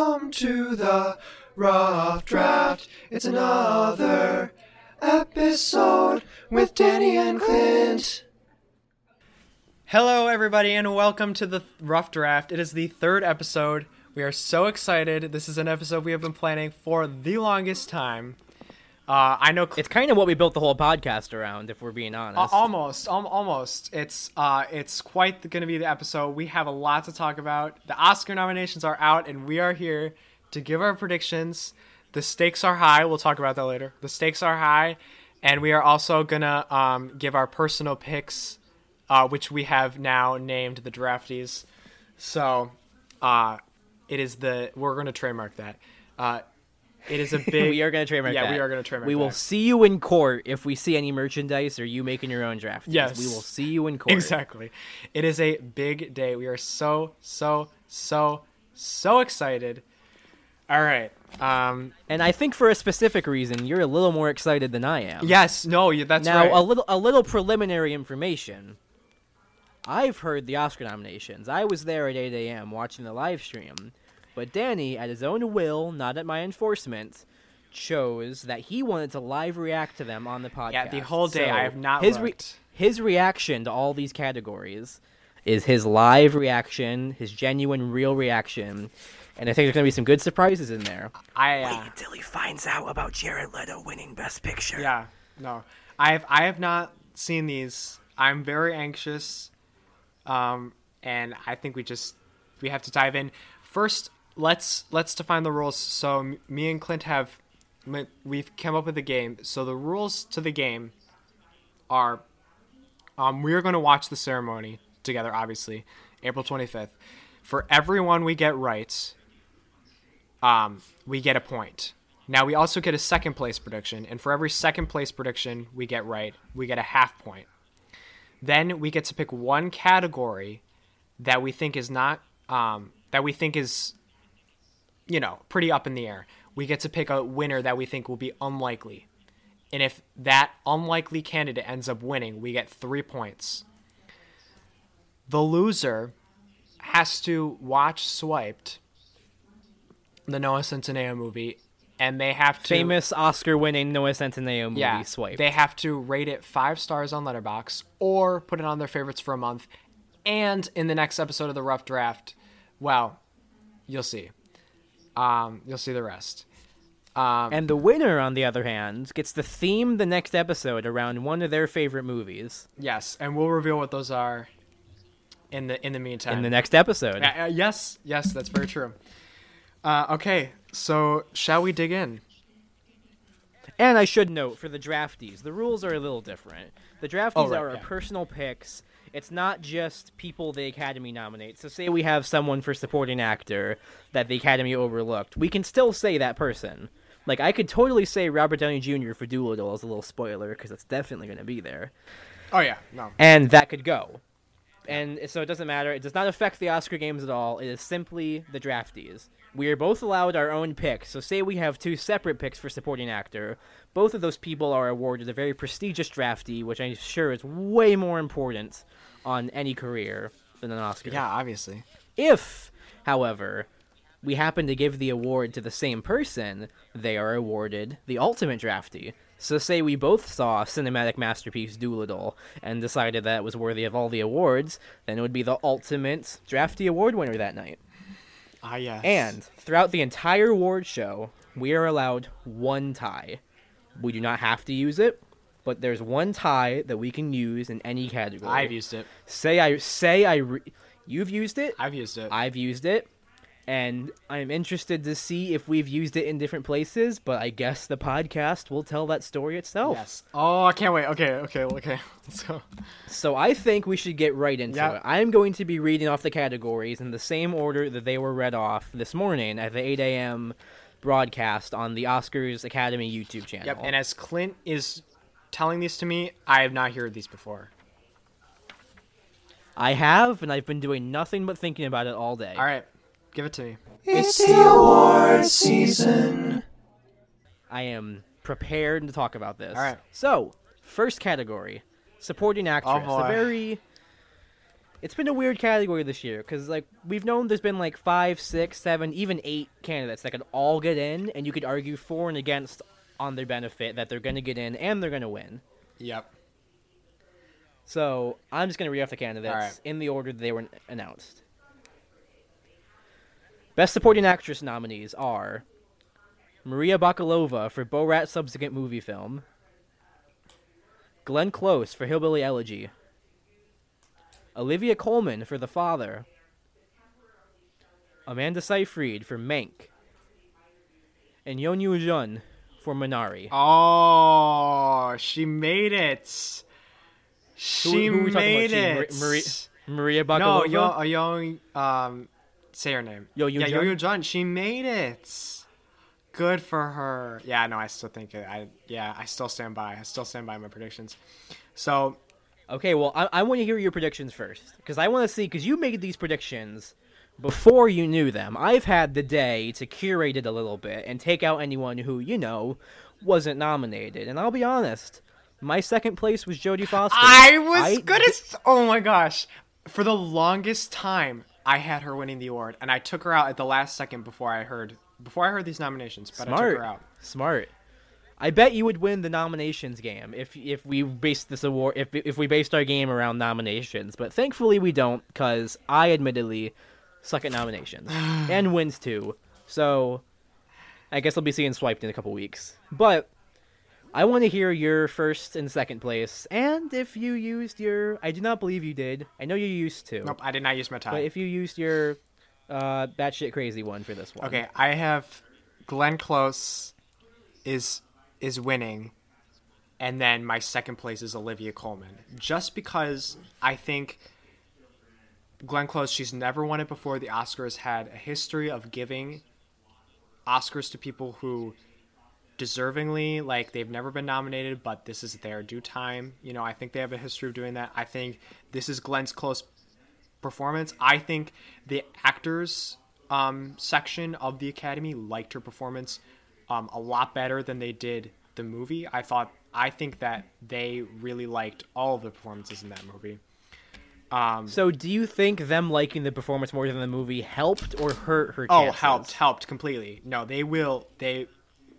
Welcome to the Rough Draft. It's another episode with Danny and Clint. Hello, everybody, and welcome to the Rough Draft. It is the third episode. We are so excited. This is an episode we have been planning for the longest time. Uh, I know It's kind of what we built the whole podcast around, if we're being honest. Uh, almost, al- almost. It's uh, it's quite going to be the episode. We have a lot to talk about. The Oscar nominations are out, and we are here to give our predictions. The stakes are high. We'll talk about that later. The stakes are high, and we are also gonna um, give our personal picks, uh, which we have now named the drafties. So, uh, it is the we're gonna trademark that. Uh, it is a big. we are going to trademark Yeah, that. we are gonna trademark We will that. see you in court if we see any merchandise or you making your own draft. Yes. We will see you in court. Exactly. It is a big day. We are so, so, so, so excited. All right. Um, And I think for a specific reason, you're a little more excited than I am. yes, no, you- that's now, right. a little a little preliminary information. I've heard the Oscar nominations. I was there at 8 a.m. watching the live stream, but Danny, at his own will, not at my enforcement, chose that he wanted to live react to them on the podcast. Yeah, the whole day I have not his re- his reaction to all these categories is his live reaction, his genuine, real reaction, and I think there's gonna be some good surprises in there. I, uh, Until he finds out about Jared Leto winning Best Picture. yeah, no, I have, I have not seen these. I'm very anxious, um, and I think we just we have to dive in first. Let's let's define the rules. So me and Clint have we've come up with a game. So the rules to the game are um, we are going to watch the ceremony together, obviously, April 25th. For everyone we get right, um, we get a point. Now, we also get a second place prediction, and for every second place prediction we get right, we get a half point. Then we get to pick one category that we think is not, um, that we think is, you know, pretty up in the air. We get to pick a winner that we think will be unlikely. And if that unlikely candidate ends up winning, we get three points. The loser has to watch Swiped, the Noah Centineo movie, and they have to Famous Oscar-winning Noah Centineo movie, yeah, Swipe. They have to rate it five stars on Letterboxd or put it on their favorites for a month. And in the next episode of the Rough Draft, well, you'll see. Um, you'll see the rest. Um, And the winner, on the other hand, gets to theme the next episode around one of their favorite movies yes, and we'll reveal what those are in the in the meantime. in the next episode. Uh, uh, yes, yes, that's very true. Uh, okay, so shall we dig in? And I should note for the drafties, the rules are a little different. The drafties Oh, right, are our yeah. personal picks. It's not just people the Academy nominates. So, say we have someone for supporting actor that the Academy overlooked, we can still say that person. Like, I could totally say Robert Downey Jr. for Dolittle as a little spoiler, because it's definitely going to be there. Oh yeah, no. and that could go. And so it doesn't matter. It does not affect the Oscar games at all. It is simply the drafties. We are both allowed our own picks. So say we have two separate picks for supporting actor. Both of those people are awarded a very prestigious drafty, which I'm sure is way more important on any career than an Oscar. Yeah, obviously. If, however, we happen to give the award to the same person, they are awarded the ultimate drafty. So, say we both saw cinematic masterpiece Dolittle and decided that it was worthy of all the awards, then it would be the ultimate drafty award winner that night. Ah, yes. And throughout the entire award show, we are allowed one tie. We do not have to use it, but there's one tie that we can use in any category. I've used it. Say I say I re- you've used it. I've used it. I've used it, and I'm interested to see if we've used it in different places. But I guess the podcast will tell that story itself. Yes. Oh, I can't wait. Okay, okay, okay. Let's go. So I think we should get right into Yeah. it. I'm going to be reading off the categories in the same order that they were read off this morning at the 8 a.m. broadcast on the Oscars Academy YouTube channel. Yep. And as Clint is telling these to me, I have not heard these before. I have, and I've been doing nothing but thinking about it all day. All right, give it to me. It's the award season. I am prepared to talk about this. All right. So, first category, supporting oh, actress. Oh, boy. a very it's been a weird category this year because like we've known there's been like five, six, seven, even eight candidates that could all get in, and you could argue for and against on their benefit that they're going to get in and they're going to win. Yep. So I'm just going to read off the candidates Alright. in the order that they were announced. Best Supporting Actress nominees are Maria Bakalova for Borat's subsequent movie film, Glenn Close for Hillbilly Elegy, Olivia Colman for The Father, Amanda Seyfried for Mank, and Yeon Yoo Jun for Minari. Oh, she made it. She who talking made it. Maria, Maria no, Bakalova. Yo, a young, um, say her name. Yo Yo. Yeah, Yo Yo Jun. She made it. Good for her. Yeah, no, I still think it. I yeah, I still stand by. I still stand by my predictions. So Okay, well, I, I want to hear your predictions first because I want to see because you made these predictions before you knew them. I've had the day to curate it a little bit and take out anyone who you know wasn't nominated. And I'll be honest, my second place was Jodie Foster. I was I- good as. Oh my gosh! For the longest time, I had her winning the award, and I took her out at the last second before I heard before I heard these nominations. But I took her out. smart. I bet you would win the nominations game if if we based this award if if we based our game around nominations. But thankfully we don't, because I admittedly suck at nominations and wins too. So I guess I'll be seeing swiped in a couple weeks. But I want to hear your first and second place, and if you used your, I do not believe you did. I know you used to, Nope, I did not use my time. but if you used your uh, batshit crazy one for this one, Okay, I have Glenn Close is is winning, and then my second place is Olivia Colman. Just because I think Glenn Close, she's never won it before. The Oscars had a history of giving Oscars to people who deservingly like they've never been nominated but this is their due time you know i think they have a history of doing that i think this is glenn's close performance. I think the actors um, section of the Academy liked her performance um, a lot better than they did the movie. I thought I think that they really liked all of the performances in that movie. Um, So, do you think them liking the performance more than the movie helped or hurt her? oh, helped, helped completely. No, they will. They,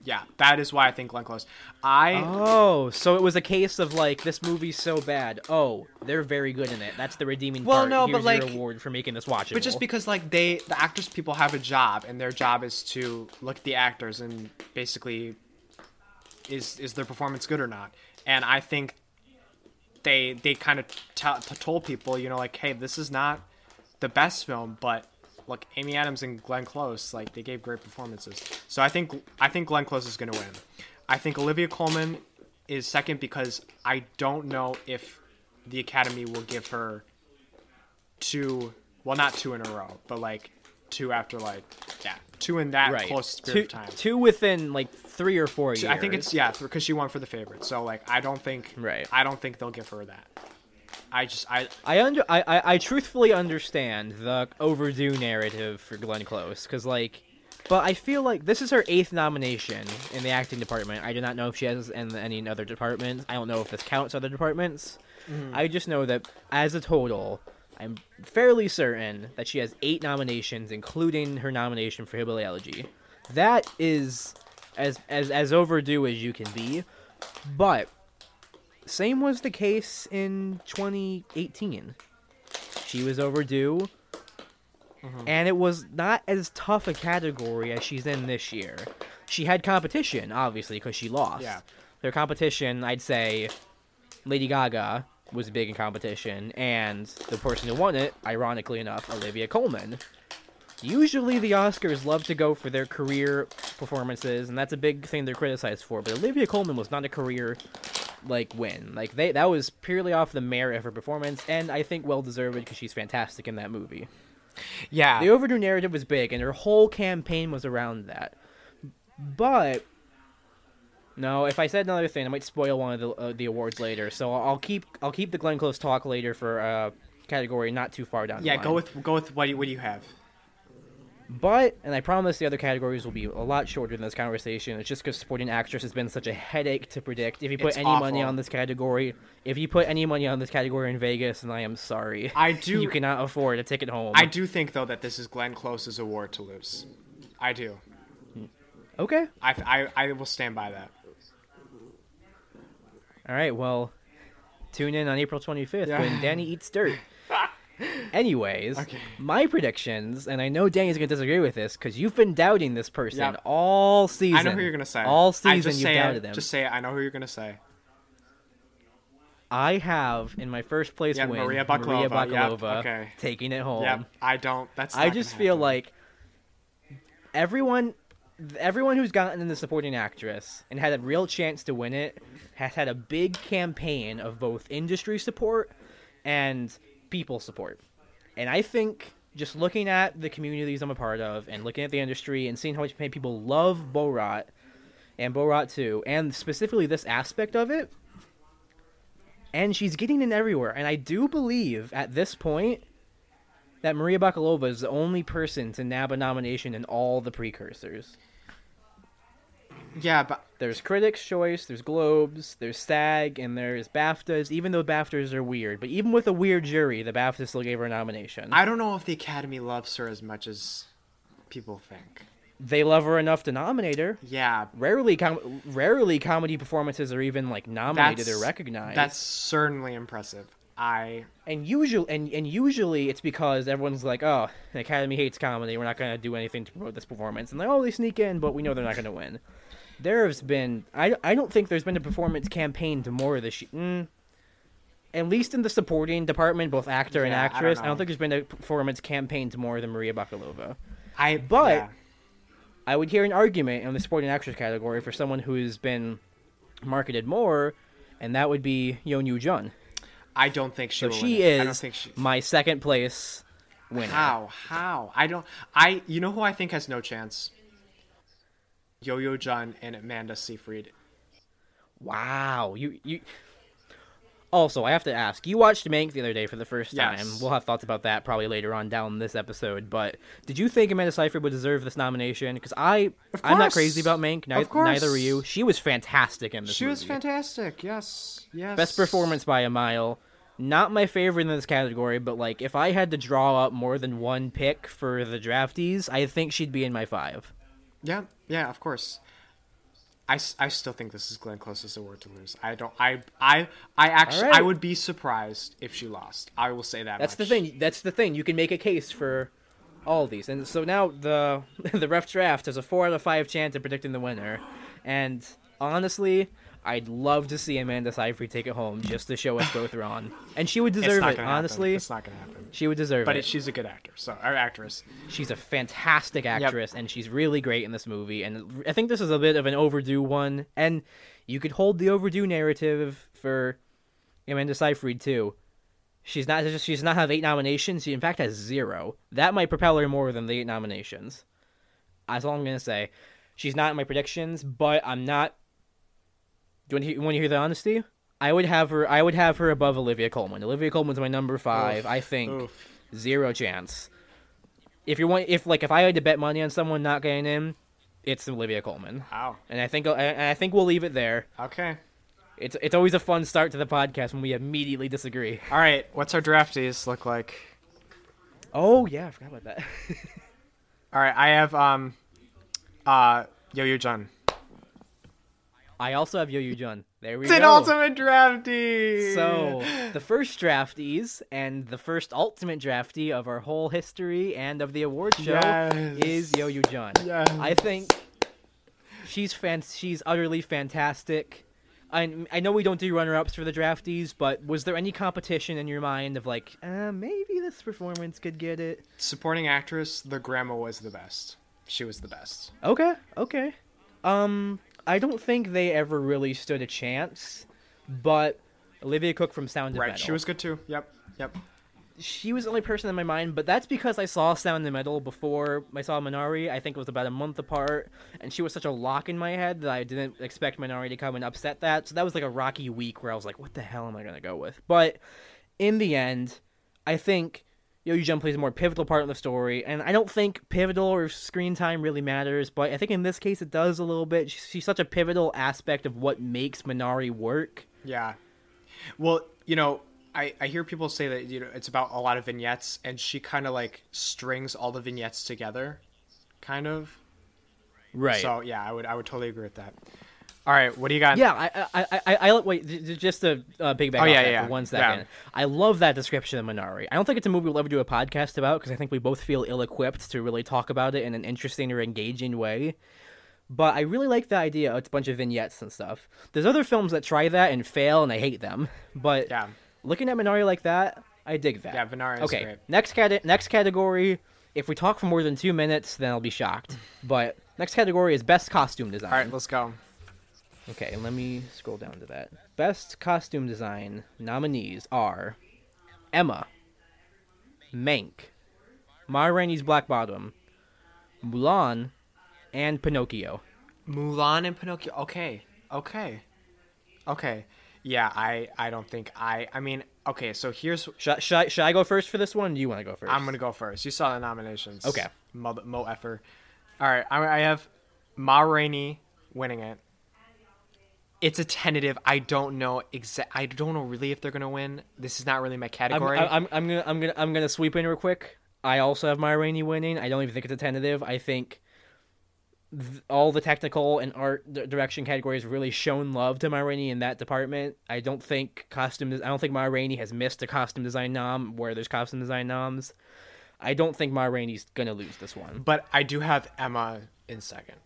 yeah, that is why I think Glenn Close. I Oh, so it was a case of like this movie's so bad. Oh, they're very good in it. That's the redeeming Well, part. no, Here's but, like- award for making this watchable. But just because like they the actors people have a job and their job is to look at the actors and basically is is their performance good or not. And I think they they kind of t- told people, you know, like hey, this is not the best film, but look, Amy Adams and Glenn Close, like they gave great performances. So I think I think Glenn Close is going to win. I think Olivia Colman is second because I don't know if the Academy will give her two well not two in a row but like two after like yeah two in that right, close spirit two, of time two within like three or four Two- years. i think it's yeah because she won for the favorite so like i don't think Right. i don't think they'll give her that i just i I under I, I, I truthfully understand the overdue narrative for Glenn Close because like, but I feel like this is her eighth nomination in the acting department. I do not know if she has in any other departments. I don't know if this counts other departments. Mm-hmm. I just know that as a total, I'm fairly certain that she has eight nominations, including her nomination for Hillbilly Elegy. That is as as as overdue as you can be, but same was the case in 2018. She was overdue, mm-hmm. and it was not as tough a category as she's in this year. She had competition, obviously, because she lost. Yeah. Their competition, I'd say, Lady Gaga was big in competition, and the person who won it, ironically enough, Olivia Colman. Usually, the Oscars love to go for their career performances, and that's a big thing they're criticized for. But Olivia Colman was not a career like win. Like they that was purely off the merit of her performance, and I think well deserved because she's fantastic in that movie. yeah The overdue narrative was big, and her whole campaign was around that. But no, if I said another thing, I might spoil one of the uh, the awards later. So I'll keep I'll keep the Glenn Close talk later for uh category not too far down. yeah the go with go with what do you, what do you have But, and I promise the other categories will be a lot shorter than this conversation. It's just because supporting actress has been such a headache to predict. If you put It's any money on this category, if you put any money on this category in Vegas, then I am sorry. I do. you cannot afford a ticket home. I do think though that this is Glenn Close's award to lose. I do. Okay. I I, I will stand by that. All right. Well, tune in on April 25th Yeah. when Danny eats dirt. Anyways, Okay. my predictions, and I know Danny's gonna disagree with this because you've been doubting this person Yep. all season. I know who you're gonna say. All season you've doubted it. them. Just say it. I know who you're gonna say. I have in my first place Yep, win Maria Maria Bakalova. Yep, okay. taking it home. Yeah, I don't. That's. I just feel happen. like everyone everyone who's gotten in the supporting actress and had a real chance to win it has had a big campaign of both industry support and people support. And I think just looking at the communities I'm a part of and looking at the industry and seeing how much people love Borat and Borat 2 and specifically this aspect of it and she's getting in everywhere and I do believe at this point that Maria Bakalova is the only person to nab a nomination in all the precursors. Yeah, but There's Critics' Choice, there's Globes, there's SAG, and there's BAFTAs, even though BAFTAs are weird. But even with a weird jury, the BAFTA still gave her a nomination. I don't know if the Academy loves her as much as people think. They love her enough to nominate her. Yeah, Rarely, com- rarely comedy performances are even like nominated that's or recognized. That's certainly impressive. I and usually, and, and usually it's because everyone's like, "Oh, the Academy hates comedy. We're not going to do anything to promote this performance." And like, "Oh, they sneak in, but we know they're not going to win." There has been, I, I don't think there's been a performance campaign to more this year. Mm, at least in the supporting department, both actor and Yeah, I don't actress, I don't, think there's been a performance campaign to more than Maria Bakalova. I But- yeah. I would hear an argument in the supporting actress category for someone who's been marketed more, and that would be Yeon Yu Jun. I don't think she. So she it. I don't is think she. my second place winner. How? How? I don't. I. You know who I think has no chance? Yo Yo Jun and Amanda Seyfried. Wow, you you. Also, I have to ask. You watched Mank the other day for the first time. Yes. We'll have thoughts about that probably later on down this episode. But did you think Amanda Seyfried would deserve this nomination? Because I, I'm not crazy about Mank. Ni- Of course. Neither are you. She was fantastic in this. She was fantastic. Yes. Yes. Best performance by a mile. Not my favorite in this category, but like if I had to draw up more than one pick for the drafties, I think she'd be in my five. Yeah. Yeah. Of course. I, I still think this is Glenn Close's award to lose. I don't. I I I actually. Alright. I would be surprised if she lost. I will say that. That's the thing. That's the thing. You can make a case for all these, and so now the the ref draft has a four out of five chance of predicting the winner. And honestly, I'd love to see Amanda Seyfried take it home just to show us both wrong, and she would deserve it. gonna happen. Honestly, it's not gonna happen. she would deserve But it. But she's a good actor. So our actress. She's a fantastic actress, and she's really great in this movie. And I think this is a bit of an overdue one. And you could hold the overdue narrative for Amanda Seyfried too. She's not just she's not have eight nominations. She in fact has zero. That might propel her more than the eight nominations. That's all I'm gonna say. She's not in my predictions, but I'm not. Do you want to hear, want to hear the honesty? I would have her. I would have her above Olivia Colman. Olivia Colman's my number five. I think Oof. zero chance. If you want, if like if I had to bet money on someone not getting in, it's Olivia Coleman. Colman, and I think and I think we'll leave it there. Okay. It's it's always a fun start to the podcast when we immediately disagree. All right. What's our drafties look like? Oh yeah, I forgot about that. All right. I have um, uh, Yo Yo Jun. I also have Yo Yo Jun. There we go. It's an ultimate drafty. So the first drafties and the first ultimate drafty of our whole history and of the award show Yes. is Yo Yo Jun. Yes. I think she's fan- she's utterly fantastic. I I know we don't do runner ups for the drafties, but was there any competition in your mind of like, uh, maybe this performance could get it? supporting actress, the grandma was the best. She was the best. Okay, okay. Um, I don't think they ever really stood a chance, but Olivia Cooke from Sound of Right. Metal. Right, she was good too. Yep. Yep. she was the only person in my mind, but that's because I saw Sound of Metal before I saw Minari. I think it was about a month apart, and she was such a lock in my head that I didn't expect Minari to come and upset that. So that was like a rocky week where I was like, "What the hell am I gonna go with?" But in the end, I think Yo Jump plays a more pivotal part in the story, and I don't think pivotal or screen time really matters, but I think in this case it does a little bit. She's, she's such a pivotal aspect of what makes Minari work. Yeah. Well, you know, I, I hear people say that you know it's about a lot of vignettes, and she kind of like strings all the vignettes together, kind of. Right. So yeah, I would I would totally agree with that. All right, what do you got? Yeah, I, I, I, I, I wait. Just a uh, big back Oh, yeah, yeah, for one yeah. I love that description of Minari. I don't think it's a movie we'll ever do a podcast about because I think we both feel ill-equipped to really talk about it in an interesting or engaging way. But I really like the idea. It's a bunch of vignettes and stuff. There's other films that try that and fail, and I hate them. But Yeah. looking at Minari like that, I dig that. Yeah, Minari is okay. great. Next cat- next category. If we talk for more than two minutes, then I'll be shocked. But next category is best costume design. All right, let's go. Okay, let me scroll down to that. Best costume design nominees are Emma, Mank, Ma Rainey's Black Bottom, Mulan, and Pinocchio. Mulan and Pinocchio. Okay, okay, okay. Yeah, I I don't think I. I mean, okay. So here's Should, should, I, should I go first for this one? Or do you want to go first? I'm gonna go first. You saw the nominations. Okay. Mo, Mo effer. All right, I, I have Ma Rainey winning it. It's a tentative. I don't know exact. I don't know really if they're gonna win. This is not really my I'm, category. I'm, I'm gonna I'm gonna I'm gonna sweep in real quick. I also have Ma Rainey winning. I don't even think it's a tentative. I think th- all the technical and art d- direction categories really shown love to Ma Rainey in that department. I don't think costume. I don't think Ma Rainey has missed a costume design nom where there's costume design noms. I don't think Ma Rainey's gonna lose this one. but I do have Emma in second.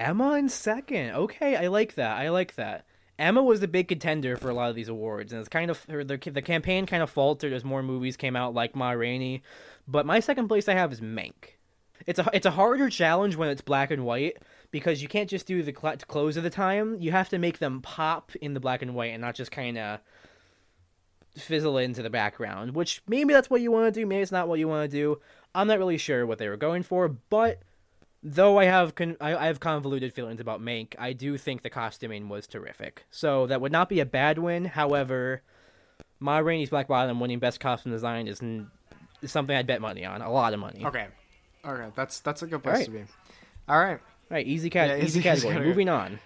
Emma in second. Okay, I like that. I like that. Emma was the big contender for a lot of these awards, and it's kind of her, the the campaign kind of faltered as more movies came out like Ma Rainey. But my second place I have is Mank. It's a it's a harder challenge when it's black and white because you can't just do the cl- clothes of the time. You have to make them pop in the black and white and not just kind of fizzle into the background. Which maybe that's what you want to do. Maybe it's not what you want to do. I'm not really sure what they were going for, but though I have con- I, I have convoluted feelings about Mank, I do think the costuming was terrific. So that would not be a bad win. However, Ma Rainey's Black Bottom winning Best Costume Design is, n- is something I'd bet money on, a lot of money. Okay, okay, that's that's a good place All to be. All right. All right, easy cat, Yeah, easy, easy category. category. Moving on.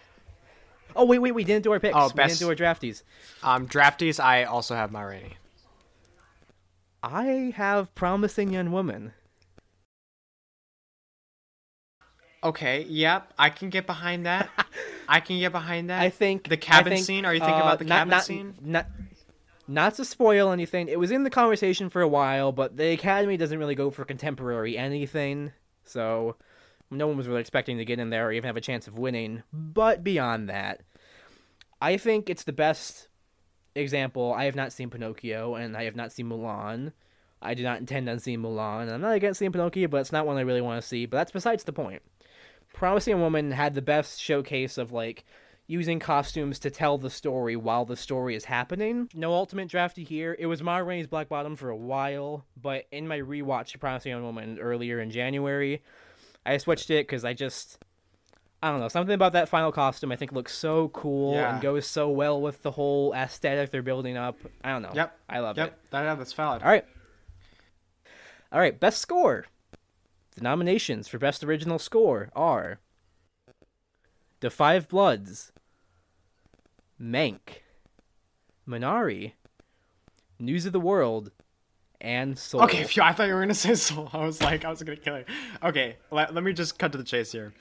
Oh wait, wait, we didn't do our picks. Oh, we best- didn't do our drafties. Um, drafties. I also have Ma Rainey. I have Promising Young Woman. Okay. Yep. I can get behind that. I can get behind that. I think the cabin think, scene. Are you thinking uh, about the not- cabin not- scene? Not, not to spoil anything. It was in the conversation for a while, but the Academy doesn't really go for contemporary anything, so no one was really expecting to get in there or even have a chance of winning. But beyond that, I think it's the best example. I have not seen Pinocchio, and I have not seen Mulan. I do not intend on seeing Mulan. And I'm not against seeing Pinocchio, but it's not one I really want to see. But that's besides the point. Promising Woman had the best showcase of like using costumes to tell the story while the story is happening. No ultimate drafty here. It was Ma Rainey's Black Bottom for a while, but in my rewatch to Promising Young Woman earlier in January, I switched it because I just I don't know something about that final costume. I think looks so cool Yeah. and goes so well with the whole aesthetic they're building up. I don't know. Yep. I love Yep. it. That, that's valid. All right. All right, best score. The nominations for best original score are The Five Bloods, Mank, Minari, News of the World, and Soul. Okay, phew, I thought you were gonna say Soul. I was like, I was gonna kill you. Okay, let, let me just cut to the chase here.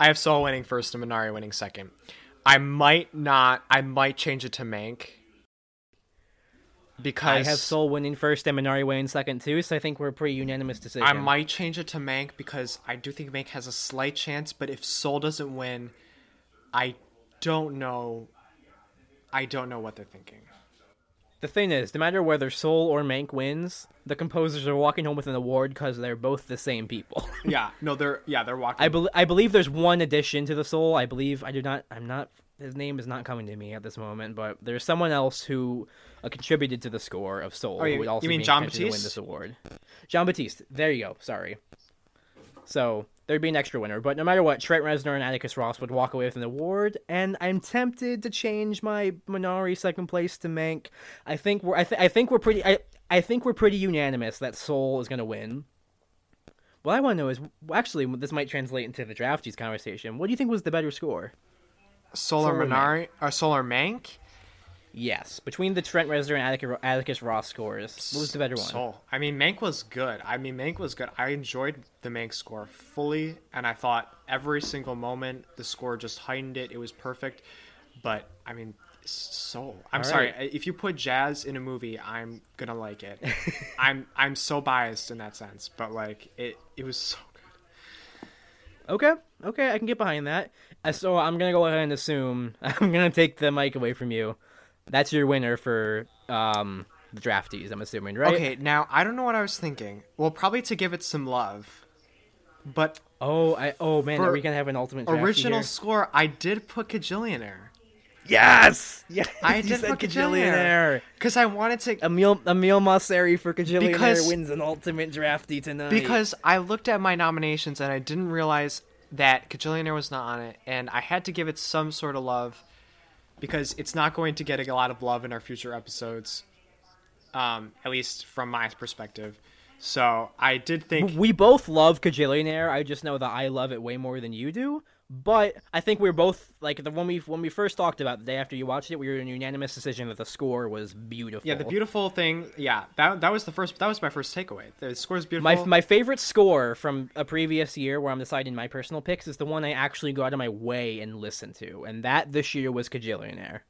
I have Soul winning first and Minari winning second. I might not. I might change it to Mank because I have Soul winning first and Minari winning second too, so I think we're a pretty unanimous decision. I might change it to Mank because I do think Mank has a slight chance. But if Soul doesn't win, I don't know. I don't know what they're thinking. The thing is, no matter whether Soul or Mank wins, the composers are walking home with an award because they're both the same people. Yeah, no, they're yeah they're walking. I, bel I believe there's one addition to the soul. I believe I do not. I'm not. His name is not coming to me at this moment, but there's someone else who uh, contributed to the score of Soul. Oh, you- who would also you mean John expected to win this award. Jon Batiste. There you go. Sorry. So there'd be an extra winner, but no matter what, Trent Reznor and Atticus Ross would walk away with an award, and I'm tempted to change my Minari second place to Mank. I think we're. I, th- I think we're pretty. I. I think we're pretty unanimous that Soul is going to win. What I want to know is, actually, this might translate into the drafties conversation. What do you think was the better score? Solar Solar Minari or Solar Mank? Yes, between the Trent Reznor and Atticus, Ross scores, what was the better one? Soul. I mean, Mank was good. I mean, Mank was good. I enjoyed the Mank score fully, and I thought every single moment the score just heightened it. It was perfect. But I mean, Soul. I'm All sorry. right. If you put jazz in a movie, I'm gonna like it. I'm I'm so biased in that sense, but like it it was so good. Okay, okay, I can get behind that. Uh, So I'm gonna go ahead and assume I'm gonna take the mic away from you. That's your winner for um, the drafties. I'm assuming, right? Okay, now I don't know what I was thinking. Well, probably to give it some love, but Oh, I oh man, are we gonna have an ultimate original score, I did put Kajillionaire. Yes, yes. I did put Kajillionaire. Kajillionaire because I wanted to Emile Emile Mosseri for Kajillionaire Because- wins an ultimate drafty tonight. because I looked at my nominations and I didn't realize that Kajillionaire was not on it, and I had to give it some sort of love because it's not going to get a lot of love in our future episodes, um, at least from my perspective. So I did think we both love Kajillionaire. I just know that I love it way more than you do. But I think we are both like the when we when we first talked about the day after you watched it, we were in unanimous decision that the score was beautiful. yeah, the beautiful thing, yeah, that that was the first, that was my first takeaway. The score is beautiful. My my favorite score from a previous year where I'm deciding my personal picks is the one I actually go out of my way and listen to, and that this year was Kajillionaire.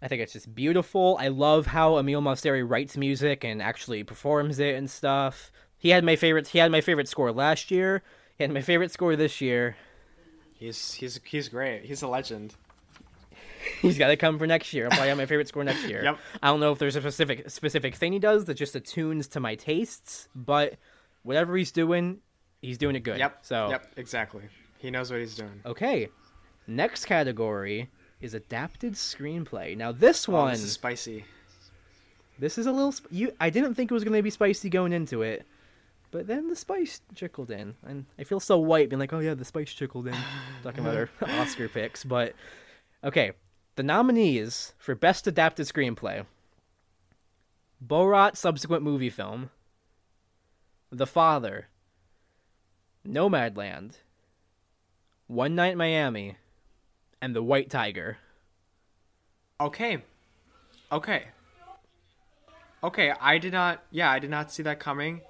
I think it's just beautiful. I love how Emile Mosseri writes music and actually performs it and stuff. He had my favorite. He had my favorite score last year. He had my favorite score this year. He's he's he's great. He's a legend. He's got to come for next year. I'll probably have my favorite score next year. Yep. I don't know if there's a specific specific thing he does that just attunes to my tastes, but whatever he's doing, he's doing it good. Yep. So Yep. Exactly. He knows what he's doing. Okay. Next category is adapted screenplay. Now this Oh, one, this is spicy. this is a little. Sp- you, I didn't think it was going to be spicy going into it, but then the spice trickled in, and I feel so white being like, oh yeah, the spice trickled in. Talking about our Oscar picks, but okay. The nominees for best adapted screenplay: Borat subsequent movie film, The Father, Nomadland, One Night in Miami, and The White Tiger. Okay. Okay. Okay, I did not. Yeah, I did not see that coming.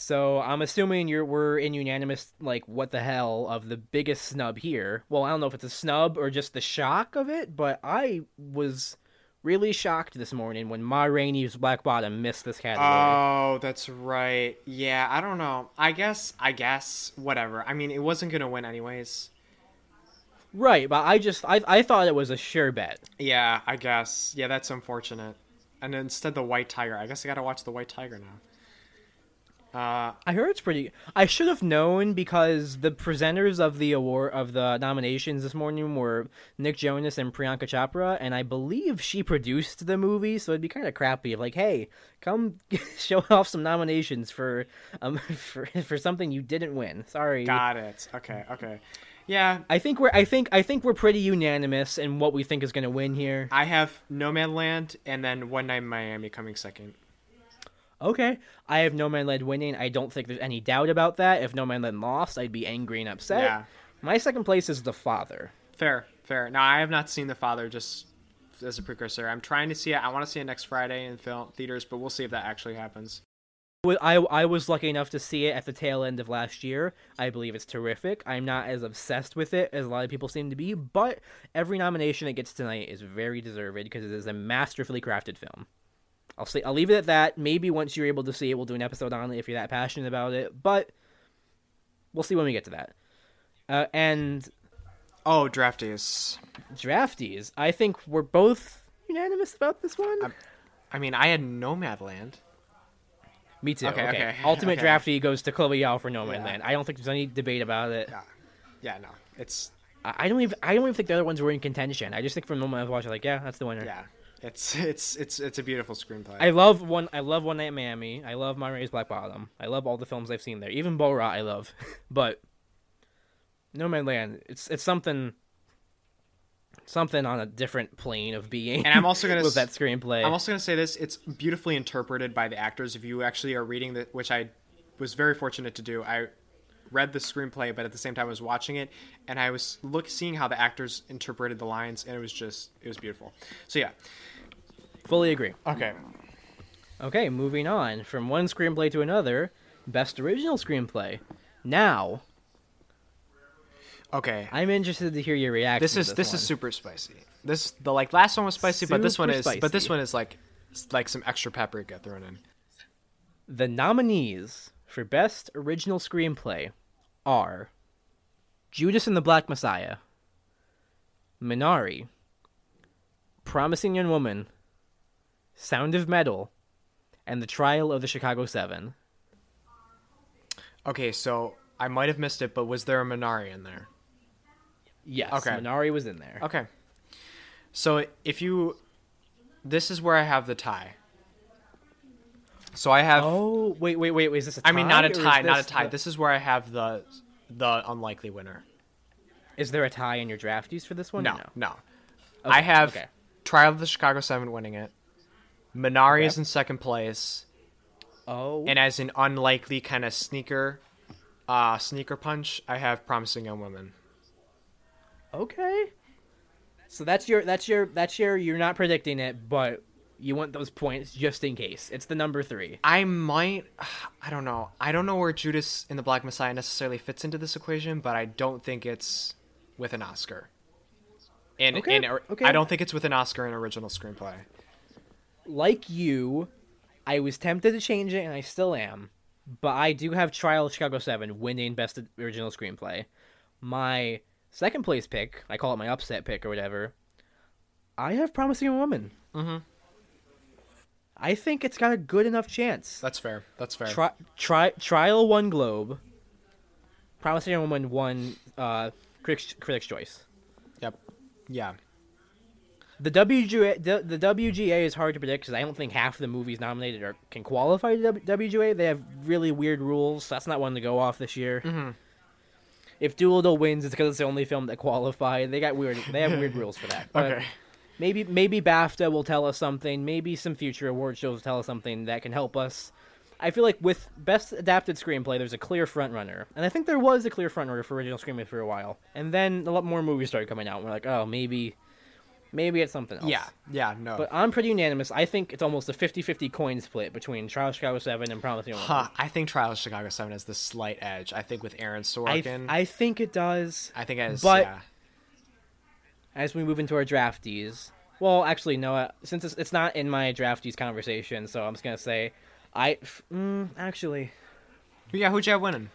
So I'm assuming you're we're in unanimous like what the hell of the biggest snub here. Well, I don't know if it's a snub or just the shock of it, but I was really shocked this morning when Ma Rainey's Black Bottom missed this category. Oh, that's right. Yeah, I don't know. I guess. I guess. Whatever. I mean, it wasn't gonna win anyways. right, but I just I I thought it was a sure bet. Yeah, I guess. Yeah, that's unfortunate. And instead, the White Tiger. I guess I gotta watch the White Tiger now. Uh, I heard it's pretty. I should have known because the presenters of the award of the nominations this morning were Nick Jonas and Priyanka Chopra, and I believe she produced the movie. So it'd be kind of crappy if like, hey, come show off some nominations for um for for something you didn't win. Sorry. got it. Okay. Okay. Yeah, I think we're I think I think we're pretty unanimous in what we think is going to win here. I have Nomadland and then One Night in Miami coming second. Okay, I have Nomadland winning. I don't think there's any doubt about that. If Nomadland lost, I'd be angry and upset. Yeah. My second place is The Father. Fair, fair. Now I have not seen The Father just as a precursor. I'm trying to see it. I want to see it next Friday in film theaters, but we'll see if that actually happens. I I was lucky enough to see it at the tail end of last year. I believe it's terrific. I'm not as obsessed with it as a lot of people seem to be, but every nomination it gets tonight is very deserved because it is a masterfully crafted film. I'll say I'll leave it at that. Maybe once you're able to see it, we'll do an episode on it if you're that passionate about it. But we'll see when we get to that. Uh, and Oh, drafties. drafties, I think we're both unanimous about this one. I mean, I had Nomadland. Me too. Okay, Okay, okay, Ultimate okay. drafty goes to Chloe Zhao for No Man Yeah. Land. I don't think there's any debate about it. Yeah. Yeah, no. It's I I don't even I don't even think the other ones were in contention. I just think from the moment I was watching, like, yeah, that's the winner. yeah. It's it's it's it's a beautiful screenplay. I love one. I love One Night in Miami. I love Ma Rainey's Black Bottom. I love all the films I've seen there. Even Borat, I love. but Nomadland, it's it's something something on a different plane of being. And I'm also gonna with s- that screenplay. I'm also going to say this: it's beautifully interpreted by the actors. If you actually are reading the, which I was very fortunate to do, I read the screenplay, but at the same time I was watching it, and I was look seeing how the actors interpreted the lines, and it was just it was beautiful. So yeah, Fully agree. okay, Okay, moving on from one screenplay to another. Best original screenplay. Now, okay. I'm interested to hear your reaction. This to is this, this one. is super spicy. This the like last one was spicy, but this one Super is but this one is like like some extra paprika thrown in. The nominees for Best Original Screenplay are Judas and the Black Messiah, Minari, Promising Young Woman, Sound of Metal, and The Trial of the Chicago Seven. Okay, so I might have missed it, but was there a Minari in there? Yes, Okay. Minari was in there. Okay. So if you, this is where I have the tie. So I have. Oh, wait, wait, wait, wait, is this a tie? I mean, not a tie, not a tie. the- This is where I have the, the unlikely winner. Is there a tie in your draftees for this one? No, no. no. Okay, I have okay. Trial of the Chicago Seven winning it. Minari Okay. is in second place, Oh, and as an unlikely kind of sneaker, uh, sneaker punch, I have Promising Young Woman. okay. So that's your that's your that's your you're not predicting it, but you want those points just in case. It's the number three. I might. I don't know. I don't know where Judas in the Black Messiah necessarily fits into this equation, but I don't think it's with an Oscar. And, Okay, and okay. I don't think it's with an Oscar in original screenplay. Like you, I was tempted to change it, and I still am. But I do have Trial of Chicago Seven winning Best Original Screenplay. My second place pick, I call it my upset pick or whatever. I have Promising Woman. Mm-hmm. I think it's got a good enough chance. That's fair. That's fair. Tri- tri- trial one Globe. Promising Young Woman won uh, Critics, Critics' Choice. yep. Yeah. The WGA, the, the WGA is hard to predict because I don't think half of the movies nominated are, can qualify to W- WGA. They have really weird rules, so that's not one to go off this year. Mhm. If Dolittle wins, it's because it's the only film that qualified. They got weird. They have weird rules for that. But Okay. Maybe maybe BAFTA will tell us something. Maybe some future award shows will tell us something that can help us. I feel like with best adapted screenplay, there's a clear frontrunner, and I think there was a clear frontrunner for original screenplay for a while. And then a lot more movies started coming out. And we're like, oh, maybe, maybe it's something else. Yeah. Yeah. No. But I'm pretty unanimous. I think it's almost a 50-50 coin split between Trial of Chicago Seven and Promising Young Woman. huh, I think Trial of Chicago Seven has the slight edge. I think with Aaron I, Sorkin. I think it does. I think as but- yeah. As we move into our drafties. Well, actually, no. uh, Since it's, it's not in my drafties conversation, so I'm just gonna say, I f- mm, actually Yeah. Who'd you have winning?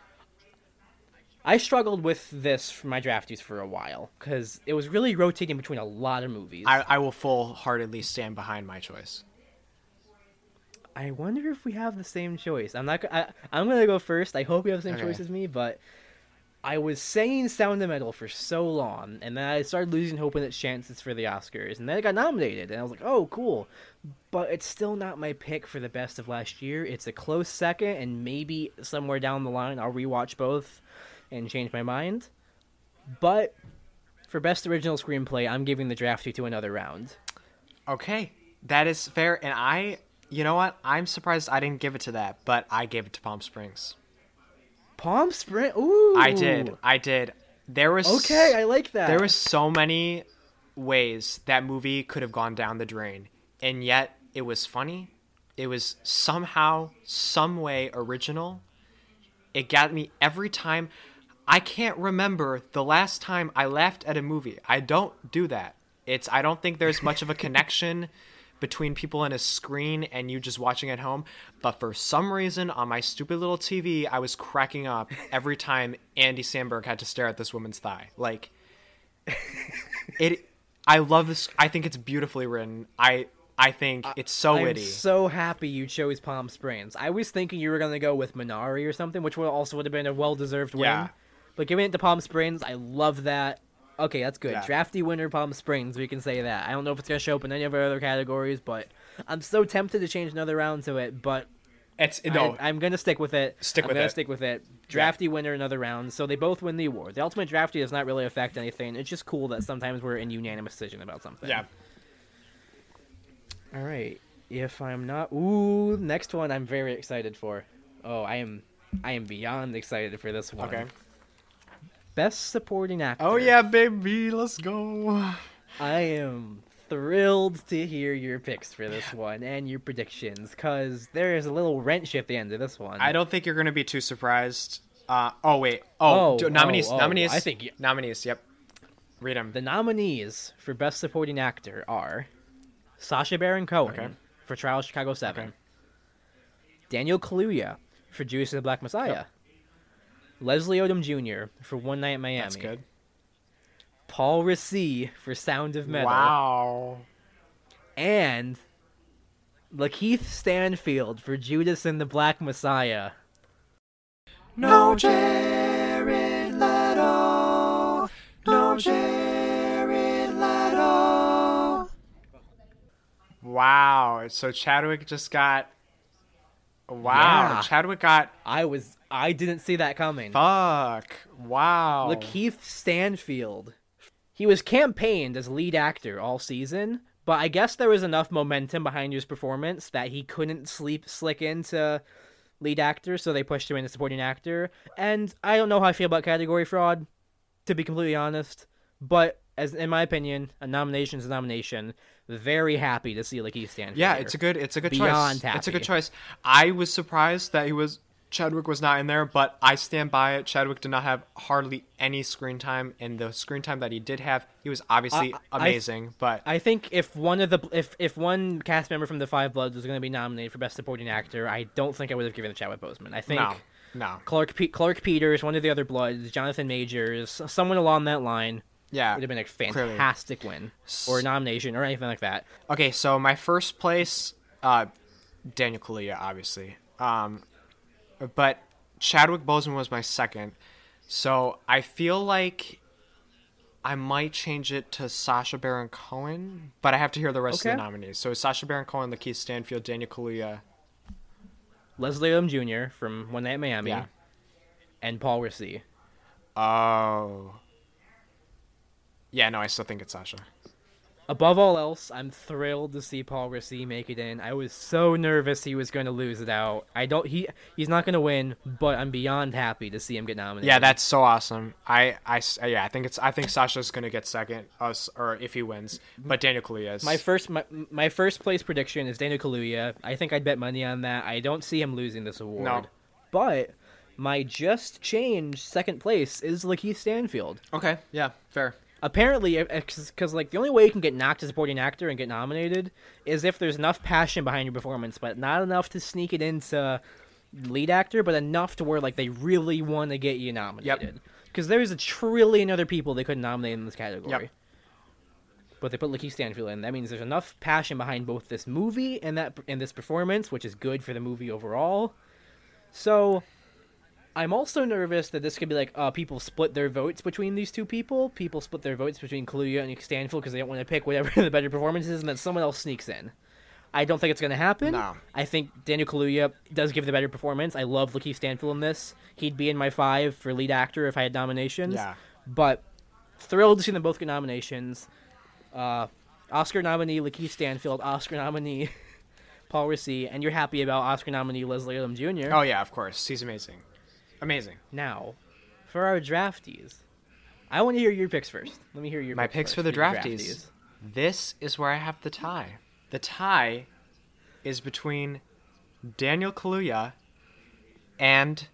I struggled with this for my drafties for a while because it was really rotating between a lot of movies. I, I will full heartedly stand behind my choice. I wonder if we have the same choice. I'm not. I, I'm gonna go first. I hope you have the same Okay. choice as me, but I was saying Sound of Metal for so long, and then I started losing hope in its chances for the Oscars, and then it got nominated, and I was like, oh, cool. But it's still not my pick for the best of last year. It's a close second, and maybe somewhere down the line I'll rewatch both and change my mind. But for best original screenplay, I'm giving the drafty to another round. Okay, that is fair. And I, you know what? I'm surprised I didn't give it to that, but I gave it to Palm Springs. Palm Spring. Ooh, I did. I did. There was Okay, I like that. There was so many ways that movie could have gone down the drain, and yet it was funny. It was somehow, some way original. It got me every time. I can't remember the last time I laughed at a movie. I don't do that. It's I don't think there's much of a connection between people and a screen and you just watching at home. But for some reason on my stupid little TV, I was cracking up every time Andy Samberg had to stare at this woman's thigh. Like it I love this I think it's beautifully written. I I think it's so I'm witty. so happy you chose Palm Springs. I was thinking you were gonna go with Minari or something, which would also would have been a well-deserved win. Yeah. But giving it to Palm Springs, I love that. Okay, that's good. Yeah. Drafty winner, Palm Springs. We can say that. I don't know if it's gonna show up in any of our other categories, but I'm so tempted to change another round to it. But It's no. I, am gonna stick with it. Stick I'm with gonna it. stick with it. Drafty winner another round, so they both win the award. The ultimate drafty does not really affect anything. It's just cool that sometimes we're in unanimous decision about something. yeah. All right. If I'm not, ooh, next one I'm very excited for. Oh, I am, I am beyond excited for this one. Okay. Best supporting actor. Oh yeah, baby, let's go. I am thrilled to hear your picks for this one and your predictions, cause there is a little wrench at the end of this one. I don't think you're gonna be too surprised. Uh oh wait. Oh, Oh, nominees. oh, oh, nominees. I think nominees. Yep. Read them. The nominees for Best Supporting Actor are Sacha Baron Cohen Okay. for Trial of Chicago 7, Okay. Daniel Kaluuya for Judas and the Black Messiah, Yep. Leslie Odom Jr. for One Night in Miami, That's good. Paul Raci for Sound of Metal, Wow. and Lakeith Stanfield for Judas and the Black Messiah. No Jared Leto. No Jared Leto. Wow. So Chadwick just got. Wow. Yeah. Chadwick got. I was I didn't see that coming. Fuck. Wow. Lakeith Stanfield. He was campaigned as lead actor all season, but I guess there was enough momentum behind his performance that he couldn't sleep slick into lead actor, so they pushed him into supporting actor. And I don't know how I feel about category fraud, to be completely honest. But as in my opinion, a nomination is a nomination. Very happy to see Lakeith Stanfield. Yeah, it's a good. It's a good Beyond choice. It's a good choice. I was surprised that he was Chadwick was not in there, but I stand by it. Chadwick did not have hardly any screen time, and the screen time that he did have, he was obviously I- I- amazing. but I think if one of the if if one cast member from the Five Bloods was going to be nominated for Best Supporting Actor, I don't think I would have given it to Chadwick Boseman. I think no, no, Clark Pe- Clarke Peters, one of the other Bloods, Jonathan Majors, someone along that line yeah, would have been a clearly. fantastic win or nomination or anything like that. Okay, so my first place, uh, Daniel Kaluuya, obviously. Um, but Chadwick Boseman was my second. So I feel like I might change it to Sacha Baron Cohen, but I have to hear the rest of the nominees. So Sacha Baron Cohen, Lakeith Stanfield, Daniel Kaluuya. Leslie Odom Jr. from One Night in Miami, Yeah. and Paul Raci. Oh. Yeah, no, I still think it's Sacha. Above all else, I'm thrilled to see Paul Raci make it in. I was so nervous he was going to lose it out. I don't he he's not going to win, but I'm beyond happy to see him get nominated. Yeah, that's so awesome. I I yeah, I think it's, I think Sacha's gonna get second, us, or if he wins, but Daniel Kaluuya is. My first my, my first place prediction is Daniel Kaluuya. I think I'd bet money on that. I don't see him losing this award. No. But my just changed second place is Lakeith Stanfield. Okay, yeah, fair. Apparently, because like the only way you can get knocked as a supporting actor and get nominated is if there's enough passion behind your performance, but not enough to sneak it into lead actor, but enough to where like they really want to get you nominated. Because there's a trillion other people they could nominate in this category. Yep. But they put Lakeith Stanfield in. That means there's enough passion behind both this movie and that and this performance, which is good for the movie overall. So, I'm also nervous that this could be like uh, people split their votes between these two people. People split their votes between Kaluuya and Stanfield because they don't want to pick whatever the better performance is, and then someone else sneaks in. I don't think it's going to happen. No. I think Daniel Kaluuya does give the better performance. I love Lakeith Stanfield in this. He'd be in my five for lead actor if I had nominations. Yeah. But thrilled to see them both get nominations. Uh, Oscar nominee Lakeith Stanfield, Oscar nominee Paul Raci, and you're happy about Oscar nominee Leslie Odom Jr. Oh yeah, of course. He's amazing. Amazing. Now, for our draftees, I want to hear your picks first. Let me hear your My picks picks for the your draftees. This is where I have the tie. The tie is between Daniel Kaluuya and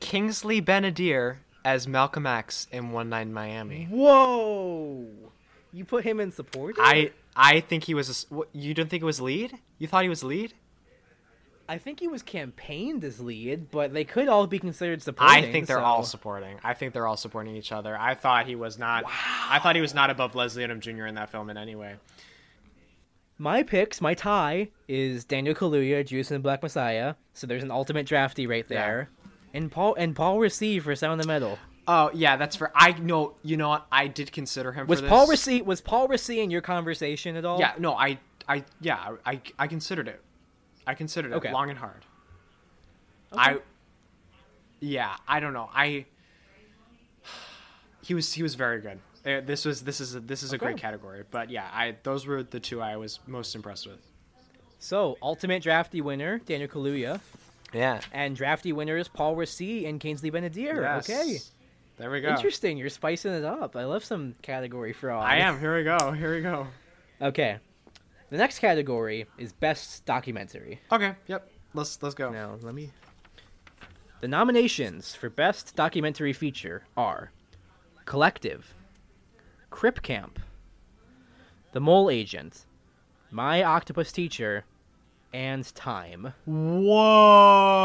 Kingsley Ben-Adir as Malcolm X in One Night in Miami. Whoa! You put him in support? I I think he was. A, you don't think it was lead? You thought he was lead? I think he was campaigned as lead, but they could all be considered supporting. I think they're so- all supporting. I think they're all supporting each other. I thought he was not. Wow. I thought he was not above Leslie Odom Jr. in that film in any way. My picks, my tie is Daniel Kaluuya, Judas and Black Messiah. So there's an ultimate drafty right there, and Paul and Paul Raci for Sound of Metal. Oh yeah, that's for. I know. You know what? I did consider him. Was for Paul. Raci was Paul Raci in your conversation at all? Yeah, no, I, I, yeah, I, I considered it. I considered it long and hard. I yeah, I don't know. I he was he was very good. Uh, This was this is a, this is a great category, but yeah, I those were the two I was most impressed with. So, ultimate drafty winner, Daniel Kaluuya, Yeah. and drafty winners Paul Raci and Kingsley Ben-Adir. Okay. There we go. Interesting. You're spicing it up. I love some category fraud. I am. Here we go. Here we go. Okay. The next category is best documentary. Okay. Yep. Let's let's go. Now, let me. The nominations for best documentary feature are Collective, Crip Camp, The Mole Agent, My Octopus Teacher, and Time.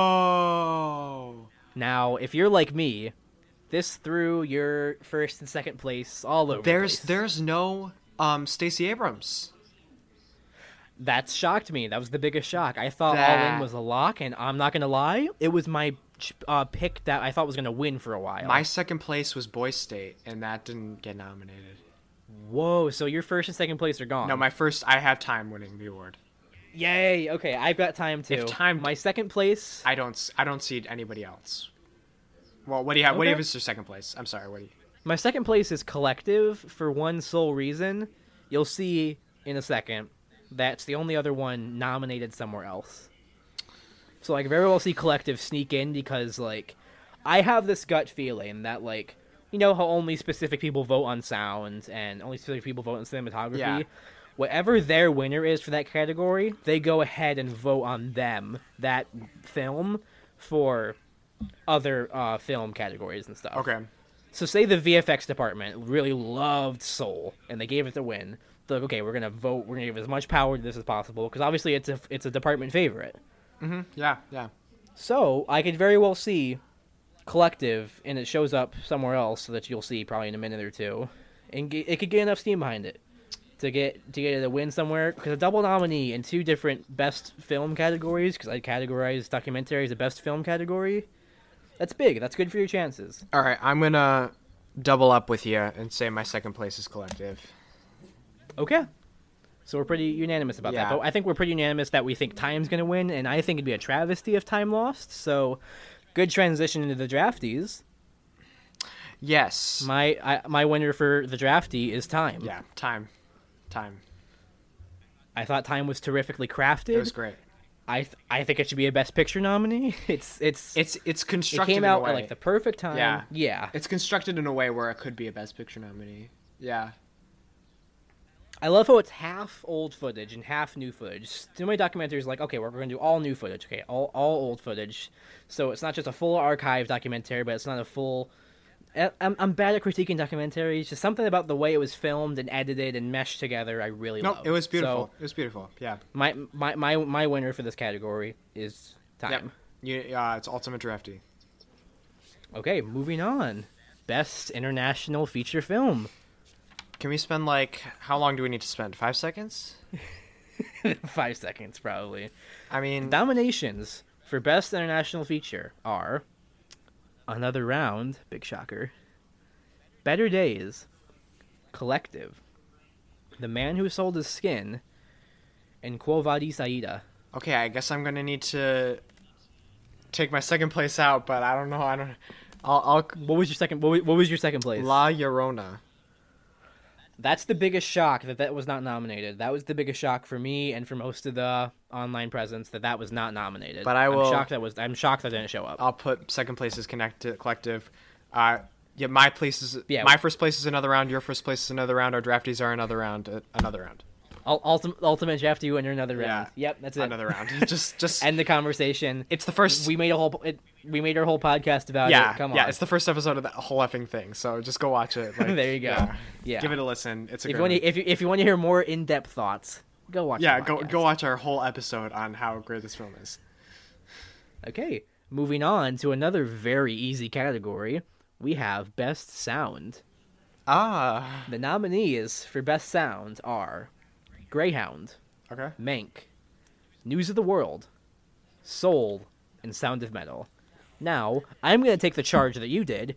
Whoa. Now, if you're like me, this threw your first and second place all over. the There's place. there's no um Stacey Abrams. That shocked me. That was the biggest shock. I thought All In was a lock, and I'm not gonna lie, it was my uh, pick that I thought was gonna win for a while. My second place was Boy State, and that didn't get nominated. Whoa! So your first and second place are gone. No, my first. I have time winning the award. Yay! Okay, I've got time too. If time- my second place. I don't. I don't see anybody else. Well, what do you have? What do you have as your second place? I'm sorry. What do you? My second place is collective for one sole reason. You'll see in a second. That's the only other one nominated somewhere else. So I can very well see collective sneak in because like I have this gut feeling that like you know how only specific people vote on sound and only specific people vote on cinematography. Yeah. Whatever their winner is for that category, they go ahead and vote on them that film for other uh, film categories and stuff. Okay. So say the VFX department really loved Soul and they gave it the win. Like, okay, we're gonna vote. We're gonna give as much power to this as possible because obviously it's a it's a department favorite. Mm-hmm. Yeah. Yeah. So I could very well see Collective, and it shows up somewhere else that you'll see probably in a minute or two, and it could get enough steam behind it to get to get it a win somewhere. Because a double nominee in two different best film categories, because I categorize documentary as a best film category. That's big. That's good for your chances. All right. I'm gonna double up with you and say my second place is Collective. Okay. So we're pretty unanimous about Yeah. that. But I think we're pretty unanimous that we think Time's going to win, and I think it'd be a travesty if Time lost. So good transition into the draftees. Yes. My I, my winner for the draftee is Time. yeah. Time. Time. I thought Time was terrifically crafted. It was great. I th- I think it should be a Best Picture nominee. It's it's It's it's constructed. it came in out a way. at like the perfect time. Yeah. Yeah. It's constructed in a way where it could be a Best Picture nominee. Yeah. I love how it's half old footage and half new footage. Too many documentaries like, okay, we're going to do all new footage. Okay, all all old footage. So it's not just a full archive documentary, but it's not a full. I'm I'm bad at critiquing documentaries. Just something about the way it was filmed and edited and meshed together. I really love. No, love. it was beautiful. So it was beautiful. Yeah. my my my my winner for this category is time. Yep. You, uh, it's Ultimate Drafty. Okay, moving on. Best international feature film. Can we spend like how long do we need to spend? Five seconds? Five seconds, probably. I mean, Nominations for Best International Feature are Another Round, big shocker, Better Days, Collective, The Man Who Sold His Skin, and Quo Vadis Aida. okay, I guess I'm gonna need to take my second place out, but I don't know. I don't. I'll, I'll What was your second? What was, what was your second place? La Llorona. That's the biggest shock that that was not nominated. That was the biggest shock for me and for most of the online presence that that was not nominated. But I will- I'm shocked that was. I'm shocked that didn't show up. I'll put second place as connected collective. Uh, yeah, my place is Yeah. my first place is another round. Your first place is another round. Our draftees are another round. Uh, another round. Ul- ultimate, ultimate draft you enter another round. Yeah. Yep, that's it. Another round. just just End the conversation. it's the first. we made a whole it, we made our whole podcast about yeah, it. Come yeah. It's the first episode of that whole effing thing. So just go watch it. Like, there you go. Yeah. Yeah. Give it a listen. It's a if you wanna, if you if you want to hear more in depth thoughts, go watch. yeah, go go watch our whole episode on how great this film is. Okay, moving on to another very easy category. We have best sound. Ah. The nominees for best sound are Greyhound, Okay. Mank, News of the World, Soul, and Sound of Metal. Now, I'm going to take the charge that you did.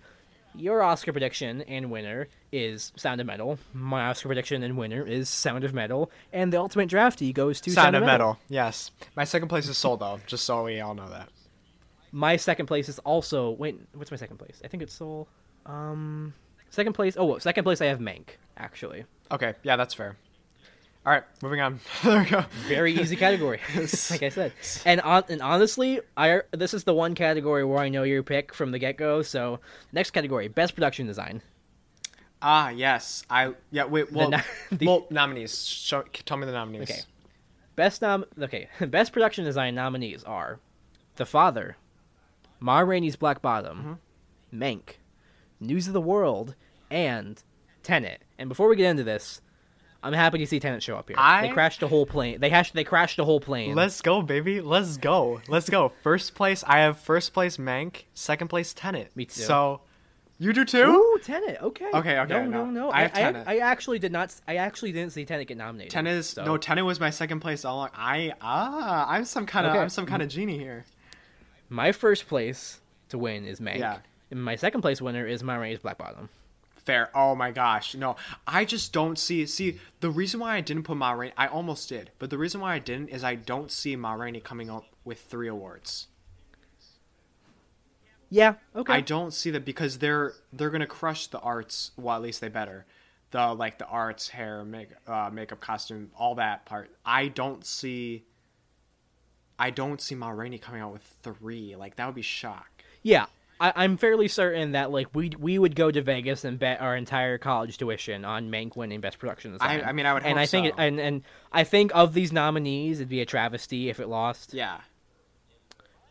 Your Oscar prediction and winner is Sound of Metal. My Oscar prediction and winner is Sound of Metal. And the ultimate draftee goes to Sound of Metal. Yes. My second place is Soul though. Just so we all know that. My second place is also wait. What's my second place? I think it's Soul. Um, second place. Oh, second place I have Mank. Actually, Okay, yeah, that's fair. All right, moving on. there we go. very easy category. like I said, and on, and honestly, I this is the one category where I know your pick from the get go. So next category, best production design. Ah, yes. I yeah. Wait. Well, no- the- well, nominees. Show, tell me the nominees. Okay. Best nom okay, best production design nominees are The Father, Ma Rainey's Black Bottom, Mm-hmm. Mank, News of the World, and Tenet. And before we get into this, I'm happy to see Tenet show up here. I- They crashed a whole plane. They hashed, they crashed a whole plane. Let's go, baby. Let's go. Let's go. First place, I have first place Mank. Second place Tenet. Me too. So, you do too? Ooh, Tenet. Okay. Okay, okay, No, no, no. no. I I, have I, Tenet. I actually did not. I actually didn't see Tenet get nominated. Is so- no. Tenet was my second place all along. I ah. I'm some kind of. Okay. I'm some kind of genie here. My first place to win is Mank. Yeah. And my second place winner is Ma Rainey's Black Bottom. Fair. Oh my gosh. No, I just don't see. See, the reason why I didn't put Ma Rainey, I almost did, but the reason why I didn't is I don't see Ma Rainey coming up with three awards. Yeah. Okay. I don't see that because they're they're gonna crush the arts. Well, at least they better. The like the arts, hair, make, uh, makeup, costume, all that part. I don't see. I don't see Ma Rainey coming out with three. Like that would be shock. Yeah, I, I'm fairly certain that like we we would go to Vegas and bet our entire college tuition on Mank winning Best Production Design. I- I mean, I would and I think so. it, and and I think of these nominees, it'd be a travesty if it lost. Yeah.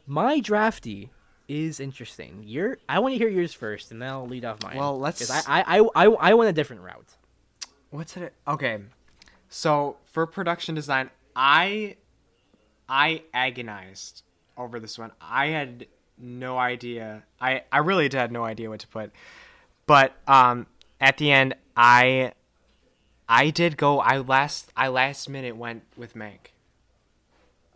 My drafty is interesting. Your I want to hear yours first, and then I'll lead off mine. Well, let's- I, I I I I went a different route. What's it? Okay, so for production design, I I agonized over this one. I had no idea. I I really did had no idea what to put, but um, at the end, I I did go. I last I last minute went with Mank.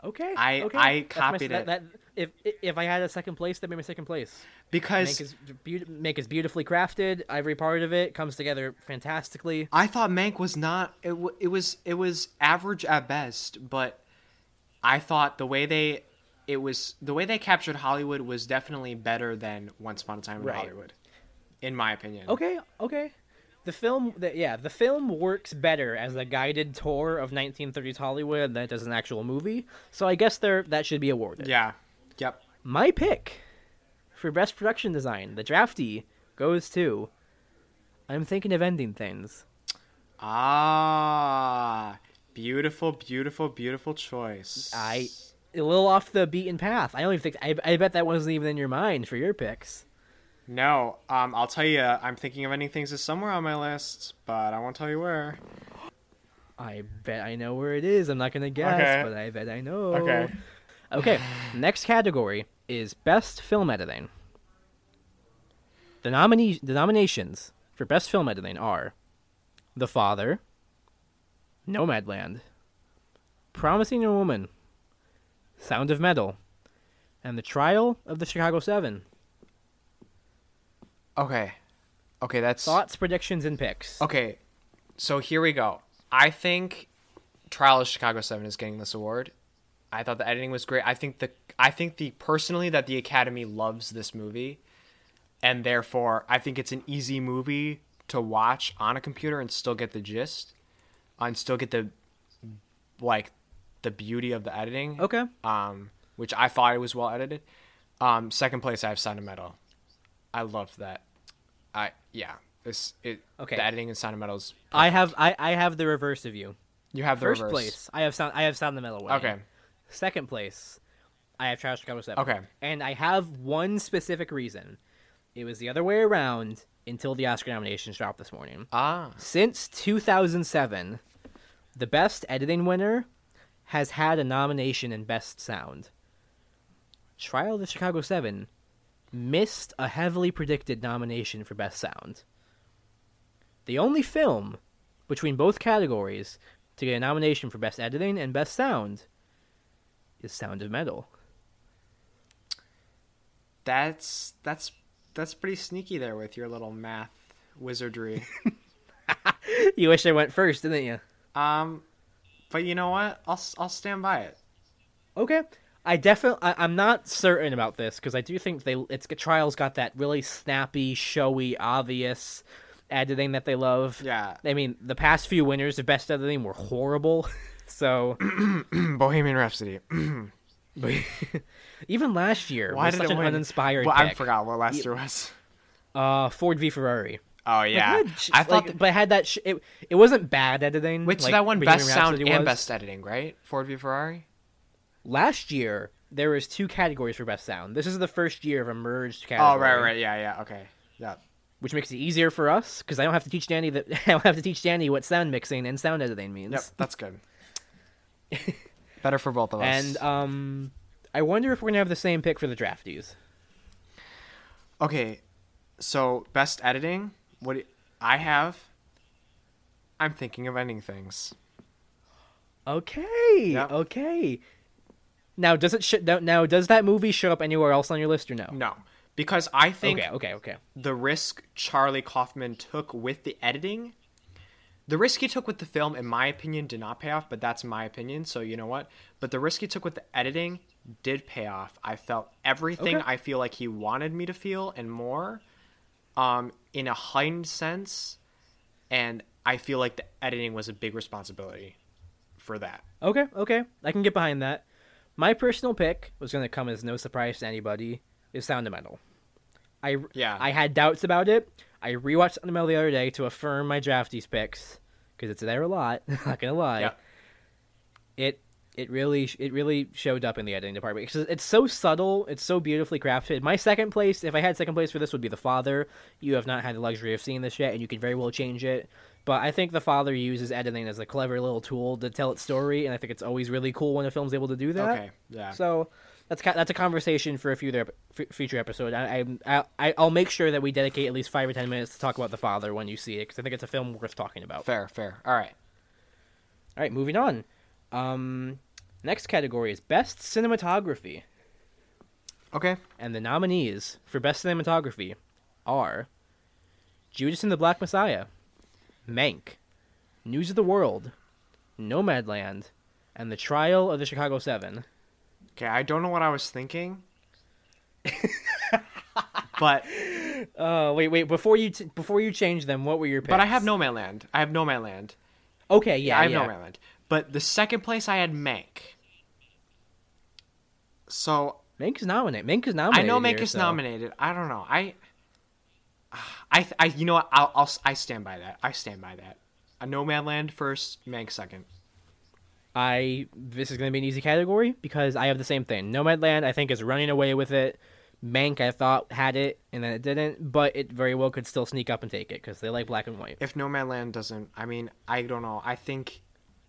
Okay. I- okay. I That's my- copied that- it. That, if if I had a second place, that'd be my second place. Because Mank is beau- Mank is beautifully crafted. Every part of it comes together fantastically. I thought Mank was not. It, w- it was it was average at best, but I thought the way they it was the way they captured Hollywood was definitely better than Once Upon a Time in Right. Hollywood, in my opinion. Okay, okay. The film, the, yeah, the film works better as a guided tour of 1930s Hollywood than it does an actual movie. So I guess there that should be awarded. Yeah. Yep. My pick for best production design, the drafty goes to. I'm thinking of ending things. Ah, beautiful, beautiful, beautiful choice. I a little off the beaten path. I don't even think I, I bet that wasn't even in your mind for your picks. no. Um, I'll tell you. I'm thinking of ending things is somewhere on my list, but I won't tell you where. I bet I know where it is. I'm not gonna guess, Okay. but I bet I know. Okay. Okay. Next category is best film editing. The nominee the nominations for best film editing are The Father, Nomadland, Promising Young Woman, Sound of Metal, and The Trial of the Chicago Seven. Okay. Okay, that's Thoughts, predictions, and picks. Okay, so here we go. I think Trial of Chicago Seven is getting this award. I thought the editing was great. I think the I think the personally that the Academy loves this movie, and therefore I think it's an easy movie to watch on a computer and still get the gist, and still get the like the beauty of the editing. Okay. Um, which I thought it was well edited. Um, second place I have Sound of Metal. I love that. I yeah. This it Okay. The editing in Sound of Metal is I have I, I have the reverse of you. you have the First reverse. place, I have sound I have Sound of Metal winning. Okay. Second place, I have Trash Chicago Seven. Okay. And I have one specific reason. It was the other way around until the Oscar nominations dropped this morning. Ah. Since 2007, the best editing winner has had a nomination in Best Sound. Trial of the Chicago Seven missed a heavily predicted nomination for Best Sound. The only film between both categories to get a nomination for Best Editing and Best Sound is Sound of Metal. That's that's that's pretty sneaky there with your little math wizardry. you wish I went first, didn't you? um, but you know what? I'll I'll stand by it. Okay. I definitely I'm not certain about this because I do think they it's Trials got that really snappy, showy, obvious editing that they love. Yeah. I mean, the past few winners of best editing were horrible. so Bohemian Rhapsody. even last year Why was did such it an win? uninspired Well, I forgot what last year was. Uh, Ford v Ferrari. Oh yeah, It had sh- I thought. like, that- but it had that sh- it. It wasn't bad editing. wait, so like that one best sound and was. best editing, right? Ford v Ferrari. Last year there was two categories for best sound. This is the first year of a merged category. Oh right, right, yeah, yeah, okay, yeah. which makes it easier for us because I don't have to teach Danny that I don't have to teach Danny what sound mixing and sound editing means. Yep, that's good. Better for both of us. And um, I wonder if we're gonna have the same pick for the draftees. Okay, so best editing. What do- I have. I'm thinking of ending things. Okay, Yep. okay. Now does it sh- now- now does that movie show up anywhere else on your list or no? No, because I think Okay, okay, okay. the risk Charlie Kaufman took with the editing, the risk he took with the film, in my opinion, did not pay off. But that's my opinion, so you know what? But the risk he took with the editing did pay off. I felt everything Okay. I feel like he wanted me to feel and more, um, in a heightened sense, and I feel like the editing was a big responsibility for that. Okay, okay. I can get behind that. My personal pick was going to come as no surprise to anybody. Is Sound of Metal. I Yeah. I had doubts about it. I rewatched Sound of Metal the other day to affirm my draftees picks because it's there a lot. not gonna lie. Yeah. It it really it really showed up in the editing department because it's so subtle. It's so beautifully crafted. My second place, if I had second place for this, would be The Father. You have not had the luxury of seeing this yet, and you could very well change it. But I think The Father uses editing as a clever little tool to tell its story, and I think it's always really cool when a film's able to do that. Okay, yeah. So that's that's a conversation for a future future episode. I, I I I'll make sure that we dedicate at least five or ten minutes to talk about The Father when you see it, because I think it's a film worth talking about. Fair, fair. All right. All right, moving on. Um, next category is best cinematography, Okay. and the nominees for best cinematography are Judas and the Black Messiah, Mank, News of the World, Nomadland, and The Trial of the Chicago Seven. Okay, I don't know what I was thinking. but Uh, wait, wait. Before you t- before you change them, what were your picks? but I have No Man I have No Man Okay, yeah, I have yeah. Nomadland. But the second place I had Mank. So Mank is nominated. Mank is nominated. I know Mank here, is so- nominated. I don't know. I, I, I. You know what? I'll, I'll. I stand by that. I stand by that. A Nomadland first, Mank second. I this is going to be an easy category because I have the same thing. Nomadland, I think, is running away with it. Mank, I thought had it and then it didn't, but it very well could still sneak up and take it because they like black and white. If Nomadland doesn't, I mean, I don't know. I think,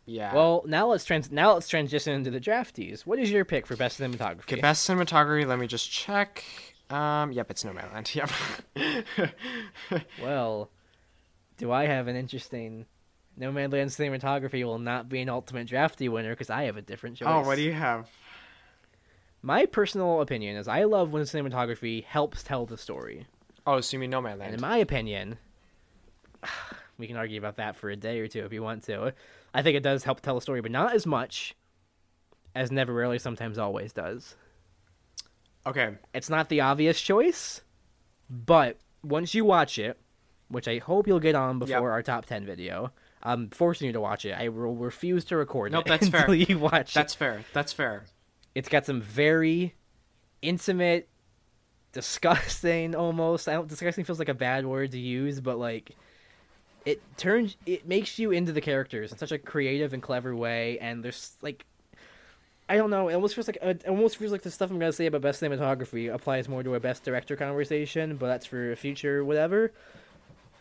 yeah. Well, now let's trans now let's transition into the draftees. What is your pick for best cinematography? Okay, best cinematography. Let me just check. Um, yep, it's Nomadland. Yep. Well, do I have an interesting? Nomadland cinematography will not be an ultimate draftee winner because I have a different choice. oh, what do you have? My personal opinion is I love when cinematography helps tell the story. Oh, so you mean No Man And Land? in my opinion, we can argue about that for a day or two if you want to. I think it does help tell a story, but not as much as Never Rarely Sometimes Always does. okay. It's not the obvious choice, but once you watch it, which I hope you'll get on before Yep. our top 10 video, I'm forcing you to watch it. I will refuse to record Nope, it that's until fair. you watch it. That's fair. That's fair. It's got some very intimate, disgusting almost. I don't disgusting feels like a bad word to use, but like it turns it makes you into the characters in such a creative and clever way and there's like I don't know. It almost feels like it almost feels like the stuff I'm gonna say about best cinematography applies more to a best director conversation, but that's for a future whatever.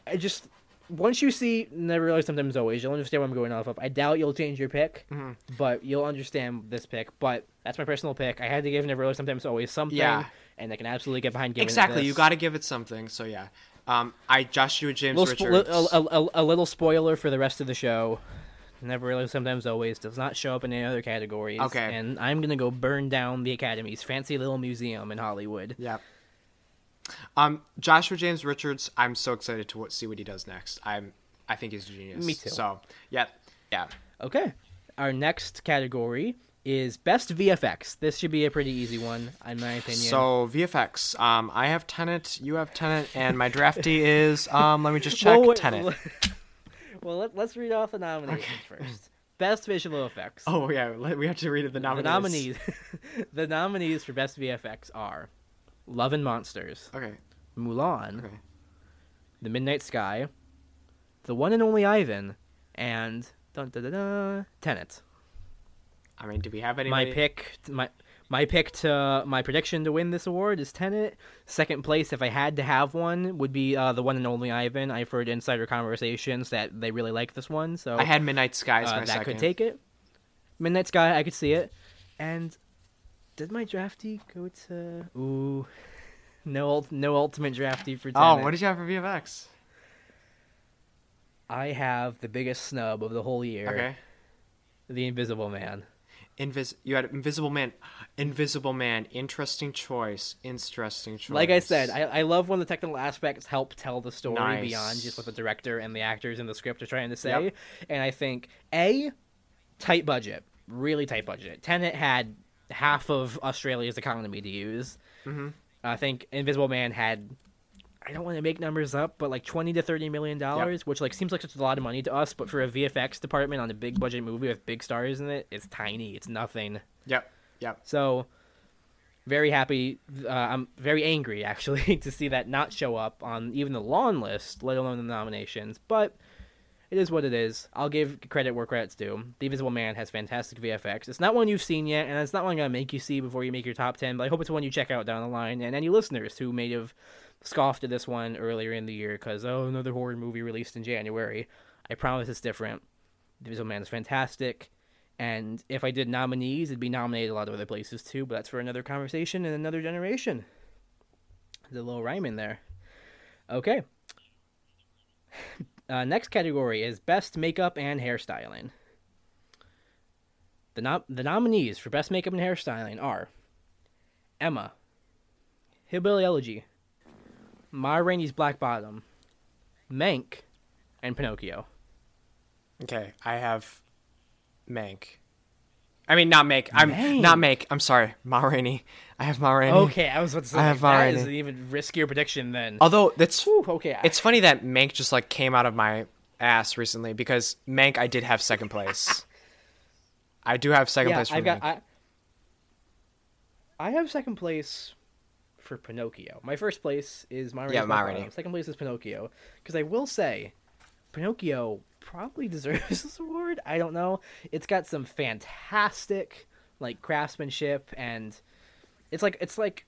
I just once you see never rarely sometimes always you'll understand what I'm going off of. I doubt you'll change your pick, Mhm. but you'll understand this pick. But that's my personal pick. I had to give never rarely sometimes always something, Yeah. and I can absolutely get behind giving it Exactly. You got to give it something. So yeah. Um, I Joshua James little spo- Richards. a, a, a little spoiler for the rest of the show. Never rarely, sometimes always does not show up in any other categories. Okay. and I'm gonna go burn down the Academy's fancy little museum in Hollywood. Yep. Um, Joshua James Richards. I'm so excited to see what he does next. I'm. I think he's a genius. Me too. So yeah, yeah. Okay, our next category is best VFX. This should be a pretty easy one, in my opinion. So VFX. Um, I have Tenet, You have Tenet, and my drafty is. Um, let me just check well, Tenet. well, let, us read off the nominations first. Best visual effects. Oh yeah, we have to read the the nominees. nominees. the nominees for best VFX are Love and Monsters, Okay. Mulan, Okay. The Midnight Sky, The One and Only Ivan, and dun, dun, dun, dun, Tenet. I mean, do we have any? My pick, my my pick to my prediction to win this award is Tenet. Second place, if I had to have one, would be uh, the one and only Ivan. I've heard insider conversations that they really like this one, so I had Midnight Sky as uh, that second. could take it. Midnight Sky, I could see it. And did my drafty go to? Ooh, no, ult- no ultimate drafty for Tenet. Oh, what did you have for VFX? I have the biggest snub of the whole year. Okay. The Invisible Man. Invis. You had Invisible Man. Invisible Man. Interesting choice. Interesting choice. Like I said, I, I love when the technical aspects help tell the story Nice. beyond just what the director and the actors in the script are trying to say. Yep. And I think a tight budget, really tight budget. Tenet had half of Australia's economy to use. hmm I think Invisible Man had. I don't want to make numbers up, but like twenty to thirty million dollars, which like seems like such a lot of money to us, but for a VFX department on a big budget movie with big stars in it, it's tiny. It's nothing. Yep. Yep. So, very happy. Uh, I'm very angry actually to see that not show up on even the lawn list, let alone the nominations. But it is what it is. I'll give credit where credit's due. The Invisible Man has fantastic VFX. It's not one you've seen yet, and it's not one I'm gonna make you see before you make your top ten. But I hope it's one you check out down the line. And any listeners who may have scoffed at this one earlier in the year because oh another horror movie released in January, I promise it's different. The Invisible Man is fantastic. And if I did nominees, it'd be nominated a lot of other places too, but that's for another conversation and another generation. The little rhyme in there. Okay. Uh, next category is best makeup and hairstyling. The nom- the nominees for best makeup and hairstyling are Emma, Hillbilly Elegy, Ma Rainey's Black Bottom, Mank, and Pinocchio. Okay. I have Mank. I mean, not make. I'm Mank. not make. I'm sorry. Ma Rainey. I have Ma Rainey. Okay, I was about to say I have that already- is an even riskier prediction then. Although that's Whew, okay, it's funny that Mank just like came out of my ass recently because Mank I did have second place. I do have second yeah, place for I've got I, I have second place for Pinocchio. My first place is Ma Rainey's Yeah, Ma Rainey. Second place is Pinocchio because I will say, Pinocchio probably deserves this award. I don't know. It's got some fantastic like craftsmanship and it's like it's like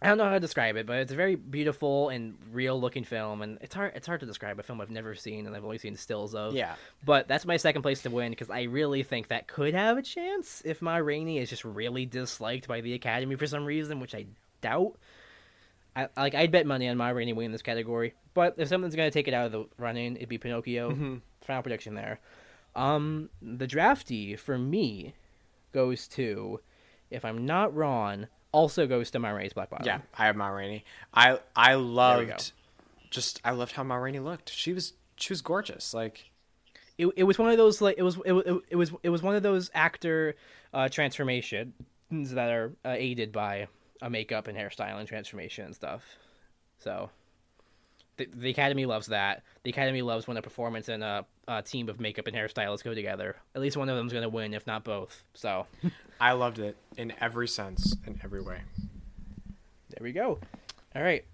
I don't know how to describe it, but it's a very beautiful and real looking film, and it's hard it's hard to describe a film I've never seen and I've only seen stills of. Yeah. But that's my second place to win because I really think that could have a chance if Ma Rainey is just really disliked by the Academy for some reason, which I doubt. I, like I'd bet money on Ma Rainey winning this category, but if something's gonna take it out of the running, it'd be Pinocchio. Mhm. Final prediction there. Um, the drafty for me goes to, if I'm not wrong, also goes to Ma Rainey's Black Bottom. Yeah, I have Ma Rainey. I I loved just I loved how Ma Rainey looked. She was she was gorgeous. Like it, it was one of those like it was it, wa- it, was it was one of those actor uh, transformations that are uh, aided by a makeup and hairstyle and transformation and stuff. So the, the Academy loves that. The Academy loves when a performance and a, a team of makeup and hairstylists go together. At least one of them's gonna win, if not both. So I loved it in every sense, in every way. there we go. All right,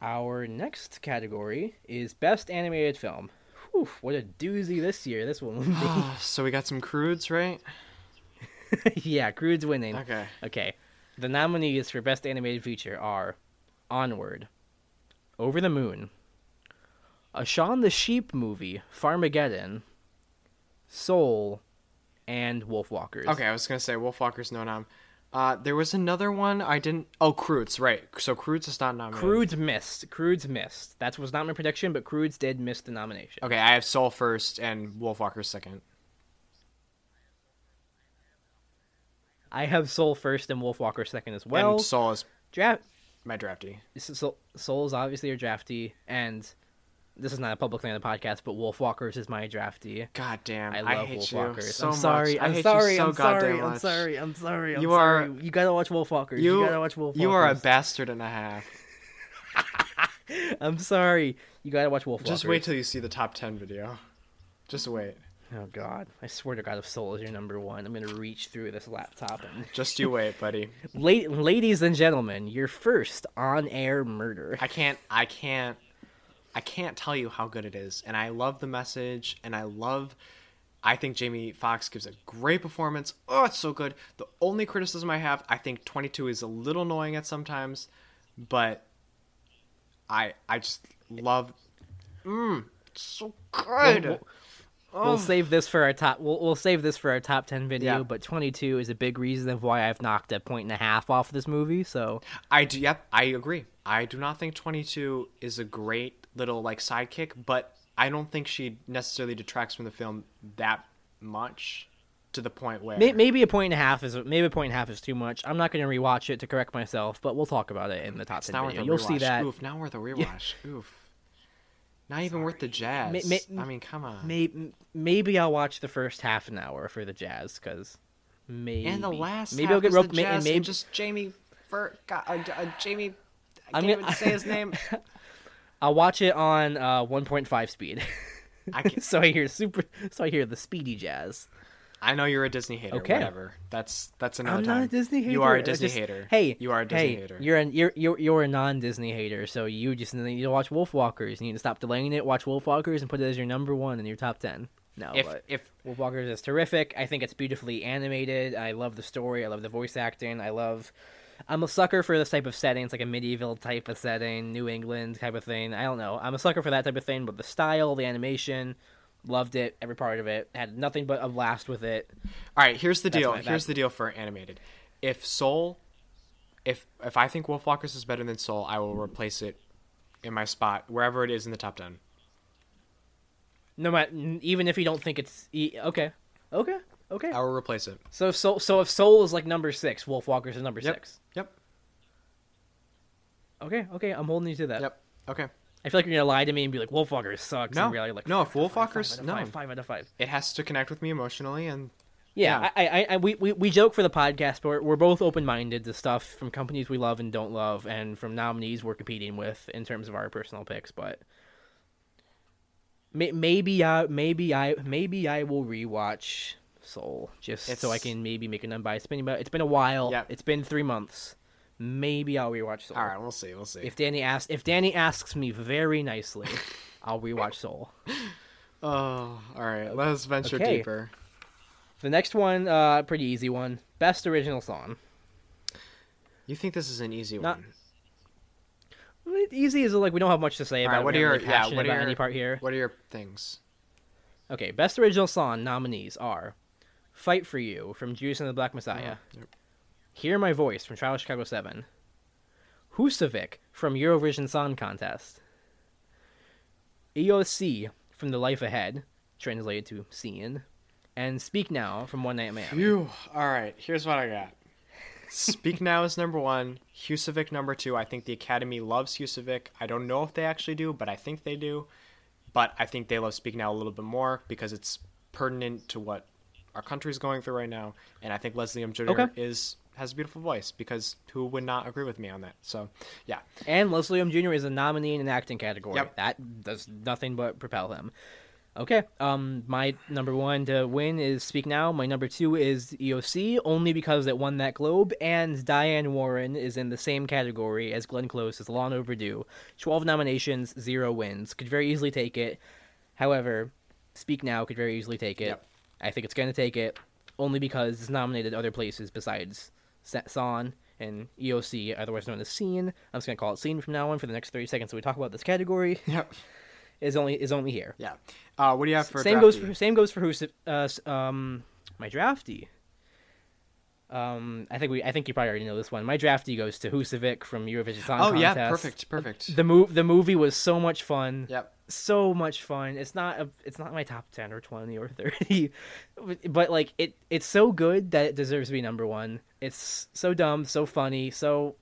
our next category is best animated film. Whew, what a doozy this year this one will be. so we got some Croods, right? yeah, Croods' winning. Okay. Okay. The nominees for Best Animated Feature are Onward, Over the Moon, a Shaun the Sheep movie, Farmageddon, Soul, and Wolfwalkers. Okay, I was gonna say Wolfwalkers no nom. Uh, there was another one I didn't. Oh, Croods, right? So Croods is not nominated. Croods' missed. Croods' missed. That was not my prediction, but Croods' did miss the nomination. Okay, I have Soul first and Wolfwalkers second. I have Soul first and Wolfwalker second as well. and Soul is Draft my drafty. Soul, Soul is obviously a drafty, and this is not a public thing on the podcast, but Wolfwalkers is my drafty. God damn, I I, love you Wolfwalkers. so I'm sorry. I I'm hate sorry. so I'm sorry. I'm sorry. I'm sorry. I'm You sorry. are- You gotta watch Wolfwalkers. You, You, gotta watch Wolfwalkers. you are a bastard and a half. I'm sorry. You gotta watch Wolfwalkers. Just wait till you see the top ten video. Just wait. Oh God! I swear to God, if Soul is your number one, I'm gonna reach through this laptop and. Just you wait, buddy. La- ladies and gentlemen, your first on-air murder. I can't. I can't. I can't tell you how good it is, and I love the message, and I love. I think Jamie Foxx gives a great performance. Oh, it's so good. The only criticism I have, I think 22 is a little annoying at sometimes, but I I just love. Mmm, so good. We'll- We'll Um, save this for our top. We'll, we'll save this for our top ten video. Yeah. But 22 is a big reason of why I've knocked a point and a half off this movie. So I do. Yep, I agree. I do not think 22 is a great little like sidekick, but I don't think she necessarily detracts from the film that much to the point where maybe a point and a half is maybe a point and a half is too much. I'm not going to rewatch it to correct myself, but we'll talk about it in the top it's 10 video. You'll rewatch. see that. Oof, not worth a rewatch. Oof. Not even worth the jazz. Ma- ma- I mean, come on. Maybe maybe I'll watch the first half an hour for the jazz because maybe and the last maybe half I'll get is roped. the ma- jazz and maybe just Jamie Fur, God, uh, uh, Jamie. I can't gonna- even say his name. I'll watch it on uh, 1.5 speed. I can, so I hear super. So I hear the speedy jazz. I know you're a Disney hater. Okay. Whatever. That's that's another I'm time. not a Disney hater. You are a Disney just- hater. Hey, you are a Disney hey, hater. You're an you're you're you're a non-Disney hater, so you just need to watch Wolfwalkers. You need to stop delaying it. Watch Wolfwalkers and put it as your number one in your top ten. No, if but if Wolfwalkers is terrific. I think it's beautifully animated. I love the story. I love the voice acting. I love. I'm a sucker for this type of setting. It's like a medieval type of setting, New England type of thing. I don't know. I'm a sucker for that type of thing. But the style, the animation, loved it. Every part of it had nothing but a blast with it. All right, here's the That's deal. here's the deal for animated. If Soul, if if I think Wolfwalkers is better than Soul, I will replace it in my spot wherever it is in the top ten. No matter, even if you don't think it's e- okay, okay, okay. I will replace it. So so so if Soul is like number six, Wolfwalkers is number Yep. six. Yep. Okay, okay, I'm holding you to that. Yep. Okay. I feel like you're gonna lie to me and be like, Wolfwalkers sucks. No. and really like, No, if Wolfwalkers- no. five, five out of five. It has to connect with me emotionally, and Yeah, Yeah. I, I, I, we, we, we joke for the podcast, but we're, we're both open minded to stuff from companies we love and don't love, and from nominees we're competing with in terms of our personal picks. But may, maybe I, maybe I, maybe I will rewatch Soul just so I can maybe make an unbiased opinion. But it's been a while. Yeah. It's been three months. Maybe I'll rewatch Soul. all right, we'll see. We'll see. If Danny asks, if Danny asks me very nicely, I'll rewatch Soul. oh, all right. Let's venture Okay. deeper. The next one, uh, pretty easy one. Best original song. You think this is an easy Not- one? Easy is like we don't have much to say All about. right, what We're your really yeah? What are your any part here? What are your things? Okay, best original song nominees are "Fight for You" from Judas and the Black Messiah, Yep. "Hear My Voice" from Trial of Chicago Seven, "Husavik" from Eurovision Song Contest, Io sì from The Life Ahead, translated to "Seeing," and "Speak Now" from One Night Miami. Phew. All right, here's what I got. Speak Now is number one. Husavik number two. I think the Academy loves Husavik. I don't know if they actually do, but I think they do. But I think they love Speak Now a little bit more because it's pertinent to what our country's going through right now. And I think Leslie Odom Jr. Okay. is has a beautiful voice because who would not agree with me on that? So yeah, And Leslie Odom Jr. is a nominee in an acting category. Yep. That does nothing but propel him. Okay. Um, my number one to win is Speak Now. My number two is Io sì, only because it won that Globe, and Diane Warren is in the same category as Glenn Close as Long Overdue. Twelve nominations, zero wins. Could very easily take it. However, Speak Now could very easily take it. Yep. I think it's going to take it, only because it's nominated other places besides San and Io sì, otherwise known as Scene. I'm just going to call it Scene from now on for the next 30 seconds. So we talk about this category yep, is only is only here. yeah. Uh, what do you have for same goes for same goes for who's uh um my drafty. Um, I think we I think you probably already know this one. My drafty goes to Husavik from Eurovision Song Oh Contest. yeah, perfect, perfect. The move the movie was so much fun. Yep. So much fun. It's not a, it's not my top ten or twenty or thirty, but, like it it's so good that it deserves to be number one. It's so dumb, so funny, so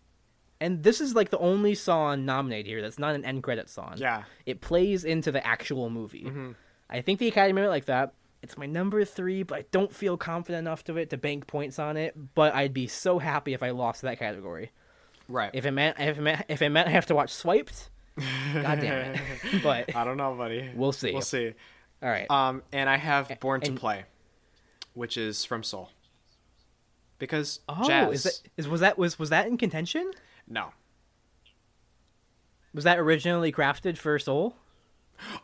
and this is like the only song nominated here that's not an end credit song. Yeah. It plays into the actual movie. Mm-hmm. I think the Academy might like that. It's my number three, but I don't feel confident enough to it to bank points on it. But I'd be so happy if I lost that category. Right. If it meant if it meant if it meant I have to watch Swiped, god damn it. But I don't know, buddy. We'll see. We'll see. all right, Um, and I have Born to Play, which is from Soul. Because oh, jazz. is that is was that was was that in contention? No. Was that originally crafted for Soul?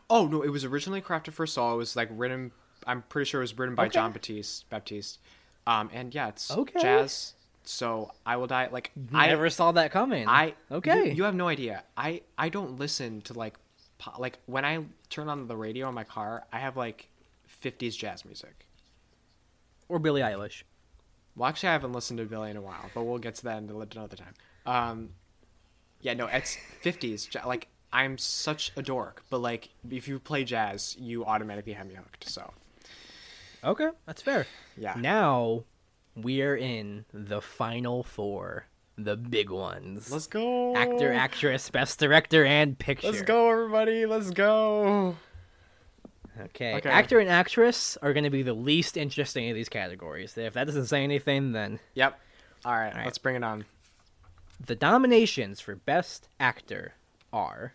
Oh no, it was originally crafted for Soul. It was like written. I'm pretty sure it was written by Okay. Jon Batiste. Batiste. Um, and yeah, it's Okay. jazz. So I will die. Like I never saw that coming. I okay. You, you have no idea. I I don't listen to like po- like when I turn on the radio in my car. I have like 50s jazz music. or Billie Eilish. Well, actually, I haven't listened to Billie in a while, but we'll get to that another time. Um, yeah, no, it's 50s. ja- Like, I'm such a dork, but like, if you play jazz, you automatically have me hooked. So, Okay, that's fair. yeah. Now we're in the final four, the big ones. Let's go. Actor, actress, best director, and picture. Let's go, everybody. Let's go. Okay. Okay. Actor and actress are going to be the least interesting of these categories. If that doesn't say anything, then Yep. All right, right. let's bring it on. the nominations for best actor are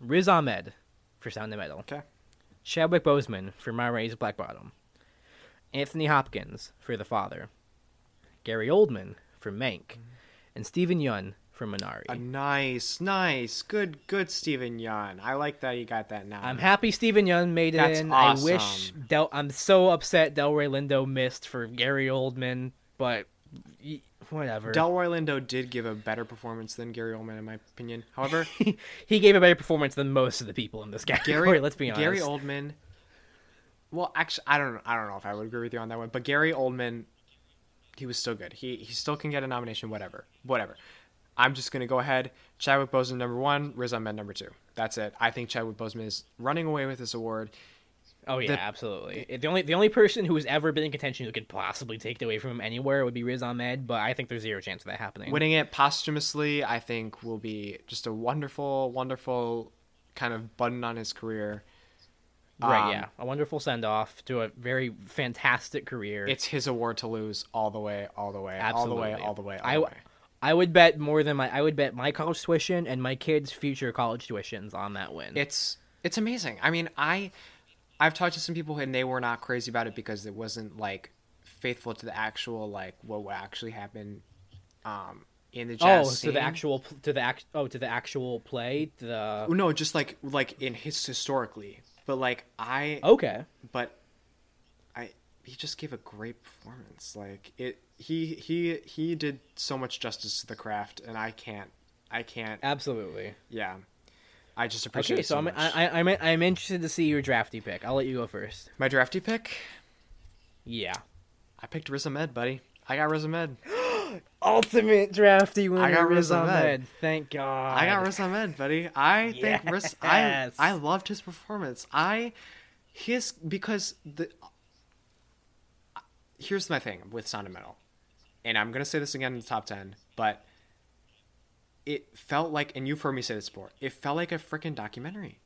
Riz Ahmed for Sound of Metal, Okay. Chadwick Boseman for Ma Rainey's Black Bottom, Anthony Hopkins for The Father, Gary Oldman for Mank, mm-hmm. and Steven Yeun for Minari. A nice, nice, good, good Steven Yeun. I like that you got that now. I'm happy Steven Yeun made it That's in. awesome. I wish Del. I'm so upset Delroy Lindo missed for Gary Oldman, but whatever. Delroy Lindo did give a better performance than Gary Oldman, in my opinion. However, he gave a better performance than most of the people in this category. Gary, let's be honest. Gary Oldman. Well, actually, I don't. I don't know if I would agree with you on that one. But Gary Oldman, he was still good. He he still can get a nomination. Whatever, whatever. I'm just gonna go ahead. Chadwick Boseman number one, Riz Ahmed number two. That's it. I think Chadwick Boseman is running away with this award. oh yeah, the- absolutely. The only the only person who has ever been in contention who could possibly take it away from him anywhere would be Riz Ahmed, but I think there's zero chance of that happening. Winning it posthumously, I think, will be just a wonderful, wonderful kind of button on his career. Right? um, yeah, a wonderful send off to a very fantastic career. It's his award to lose all the way, all the way, all the way, all the way, all I- the way. I would bet more than my I would bet my college tuition and my kids' future college tuitions on that win. It's it's amazing. I mean, I I've talked to some people and they were not crazy about it because it wasn't like faithful to the actual like what would actually happen um in the oh, jazz to the actual to the act oh to the actual play the no, just like like in his historically. But like I okay but I he just gave a great performance. Like it he he he did so much justice to the craft and I can't I can't absolutely yeah. I just appreciate okay it so so I'm. I, I I'm I'm interested to see your drafty pick I'll let you go first My drafty pick, yeah I picked Riz Ahmed, buddy. I got Riz Ahmed. ultimate drafty winner I got Riz Ahmed. Ahmed. thank God I got Riz Ahmed, buddy. I think Riz. I I loved his performance. I his because the here's my thing with Sound of Metal, and I'm gonna say this again in the top ten, but it felt like, and you've heard me say this before, it felt like a freaking documentary.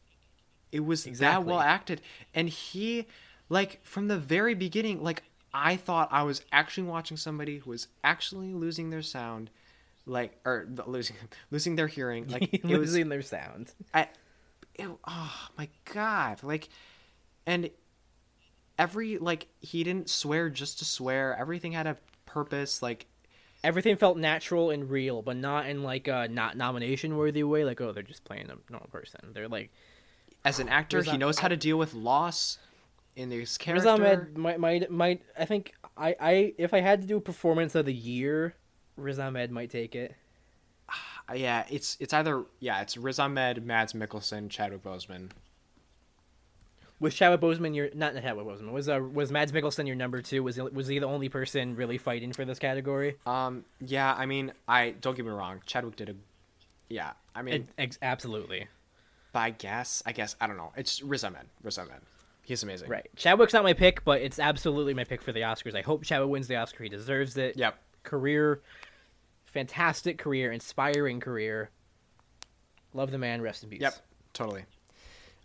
It was that well acted, and he, like from the very beginning, like I thought I was actually watching somebody who was actually losing their sound, like or losing losing their hearing. Like it was losing their sound. I, it, oh my god like and every like he didn't swear just to swear. Everything had a purpose like everything felt natural and real but not in like a not nomination worthy way like oh they're just playing a normal person. They're like as an actor he knows how to deal with loss in his Riz Ahmed might might might I think I I if I had to do a performance of the year, Riz Ahmed might take it. Uh, yeah it's it's either yeah it's Riz Ahmed Mads Mikkelsen Chadwick Boseman Was Chadwick Boseman your not Chadwick Boseman was uh was Mads Mikkelsen your number two? Was he, was he the only person really fighting for this category? um yeah I mean I don't get me wrong Chadwick did a yeah I mean It- ex- absolutely but I guess I guess I don't know it's Riz Ahmed Riz Ahmed he's amazing right. Chadwick's not my pick, but it's absolutely my pick for the Oscars. I hope Chadwick wins the Oscar. He deserves it. yep Career Fantastic career, inspiring career. Love the man. Rest in peace. Yep, totally.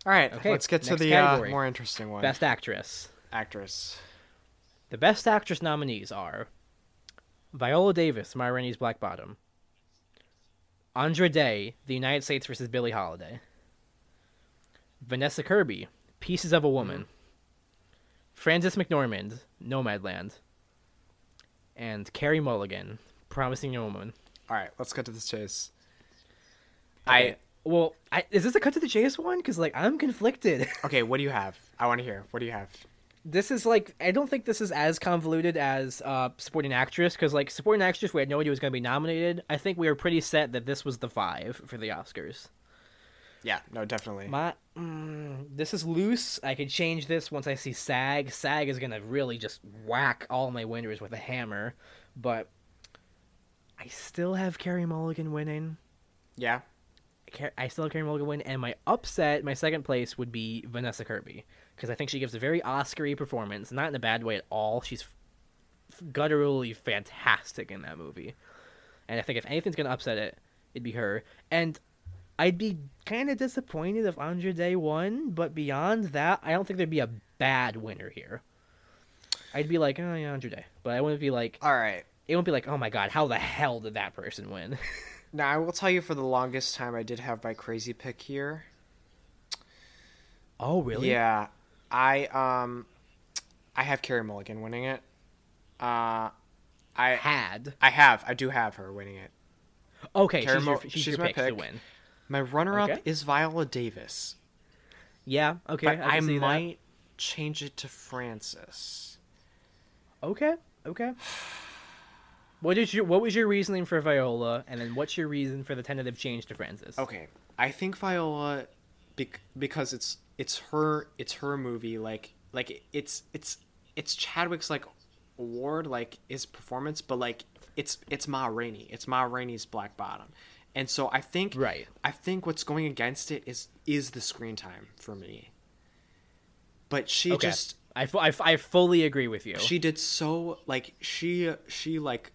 All right, Okay, let's get to the uh, more interesting one. Best actress. actress. The best actress nominees are Viola Davis, Ma Rainey's Black Bottom, Andra Day, The United States versus Billie Holiday, Vanessa Kirby, Pieces of a Woman, Frances McDormand, Nomadland, and Carey Mulligan, Promising Young Woman. All right, let's cut to this chase. I well, I, is this a cut to the chase one? Because like I'm conflicted. Okay. What do you have? I want to hear. What do you have? this is like I don't think this is as convoluted as uh, supporting actress because like supporting actress we had no idea was going to be nominated. I think we were pretty set that this was the five for the Oscars. Yeah, no, definitely. My mm, this is loose. I could change this once I see SAG. SAG is gonna really just whack all my winners with a hammer, but I still have Carey Mulligan winning. yeah, I still have Carey Mulligan win, and my upset, my second place would be Vanessa Kirby because I think she gives a very Oscar-y performance, not in a bad way at all. She's f- gutturally fantastic in that movie, and I think if anything's gonna upset it, it'd be her. And I'd be kind of disappointed if Andra Day won, but beyond that, I don't think there'd be a bad winner here. I'd be like, oh yeah, Andra Day, but I wouldn't be like, all right. it wouldn't be like, oh my god, how the hell did that person win? Now I will tell you, for the longest time, I did have my crazy pick here. oh really? Yeah, I um, I have Carey Mulligan winning it. Uh, I Had I have I do have her winning it. Okay, Carey she's your, she's she's your my pick, to win. My runner-up Okay. is Viola Davis, Yeah, okay. but I, I, might change it to Frances. that. Okay, okay. What is your What was your reasoning for Viola, and then what's your reason for the tentative change to Frances? Okay, I think Viola, bec- because it's it's her it's her movie. Like like it's it's it's Chadwick's like award like his performance, but like it's it's Ma Rainey. It's Ma Rainey's Black Bottom, and so I think Right. I think what's going against it is is the screen time for me. But she Okay. just I, I, I fully agree with you. she did so like she she like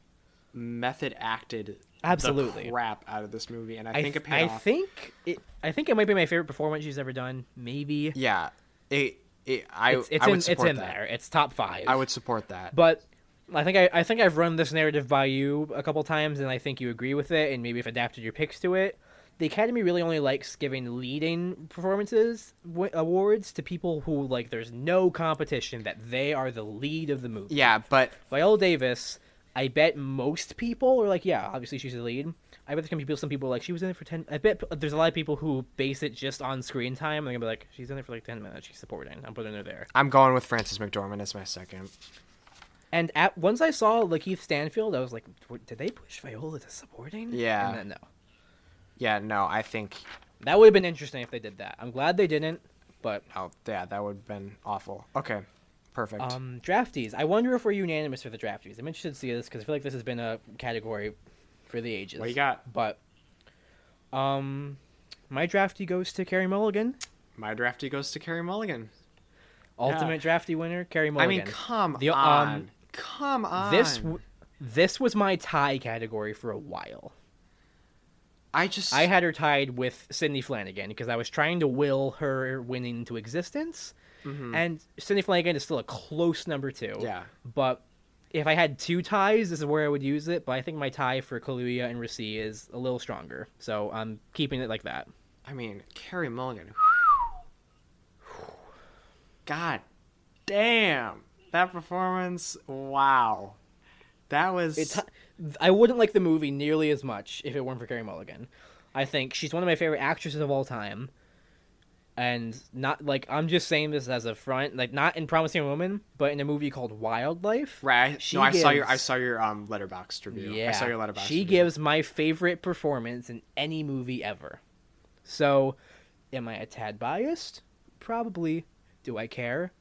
method acted Absolutely. the crap out of this movie, and I, I think th- it paid I off. think it. I think it might be my favorite performance she's ever done. Maybe Yeah, it. it I it's, it's I would in it's in that. there. It's top five. I would support that. But I think I, I think I've run this narrative by you a couple times, and I think you agree with it, and maybe have adapted your picks to it. The Academy really only likes giving leading performances w- awards to people who like there's no competition that they are the lead of the movie. yeah, but Viola Davis, I bet most people are like, yeah, obviously she's the lead. I bet there's gonna be people, some people like she was in it for ten. I bet there's a lot of people who base it just on screen time. They're gonna be like, she's in there for like ten minutes. She's supporting. I'm putting her there. I'm going with Frances McDormand as my second. And at once I saw LaKeith Stanfield, I was like, did they push Viola to supporting? Yeah. And then no. Yeah, no, I think That would have been interesting if they did that. I'm glad they didn't. But oh yeah, that would have been awful. Okay, perfect. um, drafties. I wonder if we're unanimous for the drafties. I'm interested to see this because I feel like this has been a category for the ages. what you got? But um, my drafty goes to Carey Mulligan. My drafty goes to Carey Mulligan. Ultimate drafty winner, Carey Mulligan. I mean, come The- um, on, come on. this w- this was my tie category for a while. I just I had her tied with Sidney Flanagan because I was trying to will her winning into existence, and Sidney Flanagan is still a close number two. Mm-hmm. yeah. But if I had two ties, this is where I would use it. But I think my tie for Kaluuya and Raci is a little stronger, so I'm keeping it like that. I mean, Carey Mulligan. God damn. That performance. Wow. That was It's I wouldn't like the movie nearly as much if it weren't for Carey Mulligan. I think she's one of my favorite actresses of all time. And not like I'm just saying this as a front, like not in Promising Woman, but in a movie called Wildlife. right. No, I saw your I saw your um Letterboxd review. Yeah, I saw your Letterboxd. She review. gives my favorite performance in any movie ever. So, am I a tad biased? Probably. Do I care?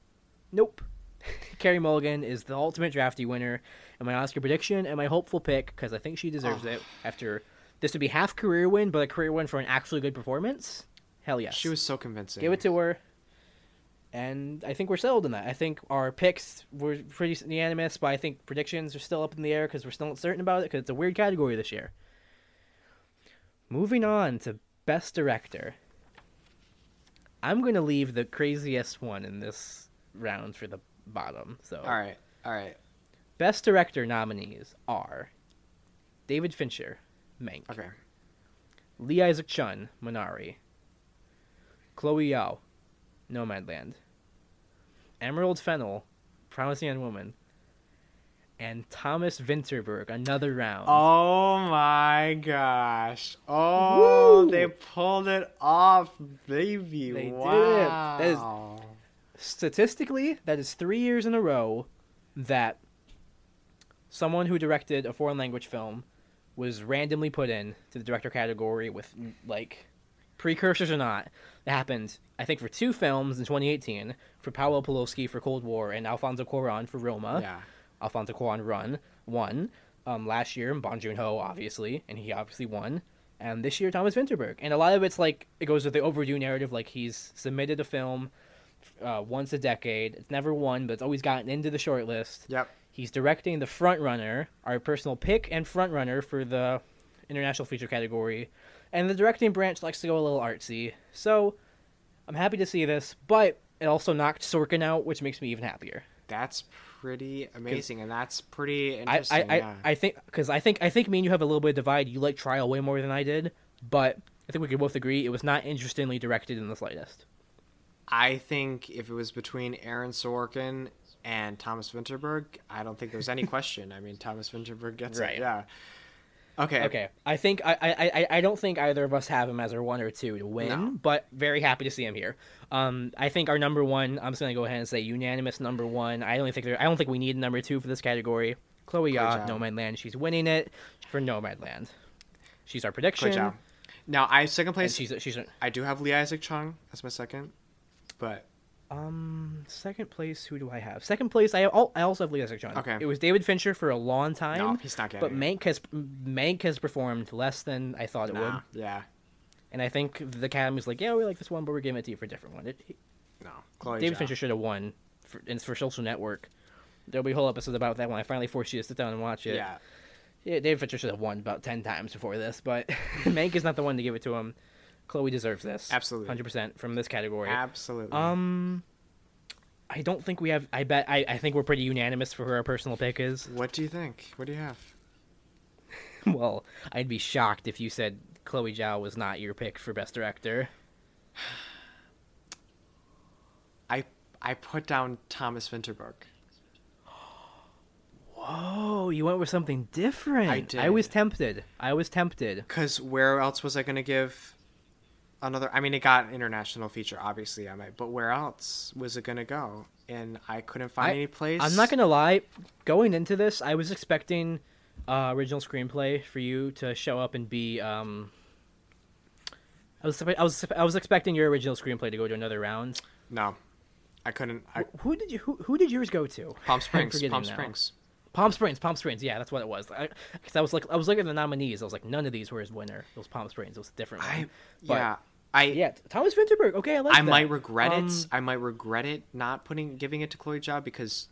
Nope. Carey Mulligan is the ultimate drafty winner, and my Oscar prediction and my hopeful pick because I think she deserves Oh. it. After this would be half career win, but a career win for an actually good performance. Hell yes. She was so convincing. Give it to her. and I think we're settled in that. I think our picks were pretty unanimous, but I think predictions are still up in the air because we're still uncertain about it because it's a weird category this year. Moving on to best director. I'm going to leave the craziest one in this round for the bottom. So, All right, all right, best director nominees are David Fincher, Mank, okay. Lee Isaac Chung, Minari, Chloe Zhao, Nomadland, Emerald Fennell, Promising Young Woman, and Thomas Vinterberg, Another Round. Oh my gosh! Oh, Woo! they pulled it off, baby! They did it. wow. That is- Statistically, that is three years in a row that someone who directed a foreign language film was randomly put in to the director category with like precursors or not. It happened, I think, for two films in 2018 for Paolo Pawlowski for Cold War and Alfonso Cuarón for Roma. yeah. Alfonso Cuarón run won um, last year, and Bong Joon Ho obviously, and he obviously won. And this year, Thomas Vinterberg, and a lot of it's like it goes with the overdue narrative, like he's submitted a film uh, once a decade. It's never won, but it's always gotten into the short list. Yep. He's directing the front runner, our personal pick and front runner for the international feature category, and the directing branch likes to go a little artsy. So I'm happy to see this, but it also knocked Sorkin out, which makes me even happier. That's pretty amazing, and that's pretty I, interesting. I, I, yeah. I think because I think I think me and you have a little bit of divide. You like Trial way more than I did, but I think we could both agree it was not interestingly directed in the slightest. I think if it was between Aaron Sorkin and Thomas Vinterberg, I don't think there's any question. I mean, Thomas Vinterberg gets Right. it. Yeah. Okay. Okay, I think I, I, I, don't think either of us have him as our one or two to win, No. but very happy to see him here. Um, I think our number one. I'm just gonna go ahead and say unanimous number one. I don't think there, I don't think we need a number two for this category. Chloe Zhao. Nomadland. She's winning it for Nomadland. She's our prediction. Now, I second And place. she's she's I do have Lee Isaac Chung as my second, but Um, second place. Who do I have? Second place. I I also have Lee Isaac Okay. It was David Fincher for a long time. no, he's not but getting. it. Mank has Mank has performed less than I thought it would, yeah, and I think the Academy's like, yeah, we like this one, but we're giving it to you for a different one. It, he- no. Chloe David Zhao. Fincher should have won for, and it's for Social Network. There'll be a whole episode about that when I finally force you to sit down and watch it. Yeah, Yeah, David Fincher should have won about ten times before this, but Mank is not the one to give it to him. Chloe deserves this. Absolutely. hundred percent from this category. absolutely. Um, I don't think we have. I bet. I, I think we're pretty unanimous for who our personal pick is. what do you think? What do you have? well, I'd be shocked if you said Chloe Zhao was not your pick for best director. I I put down Thomas Vinterberg. Oh, you went with something different. I did. I was tempted. I was tempted. Because where else was I going to give another? I mean, it got international feature, obviously, I might, but where else was it going to go? And I couldn't find I- any place. I'm not gonna lie. Going into this, I was expecting uh, original screenplay for you to show up and be. Um, I was I was I was expecting your original screenplay to go to another round. No, I couldn't. I, Who did you who, who did yours go to? Palm Springs. Palm now. Springs. Palm Springs, Palm Springs. Yeah, that's what it was. I, cause I was like, I was looking at the nominees. I was like, none of these were his winner. It was Palm Springs. It was a different one. I But- yeah. I yeah, Thomas Vinterberg. Okay, I like I that. might regret Um, it. I might regret it not putting giving it to Chloe Zhao because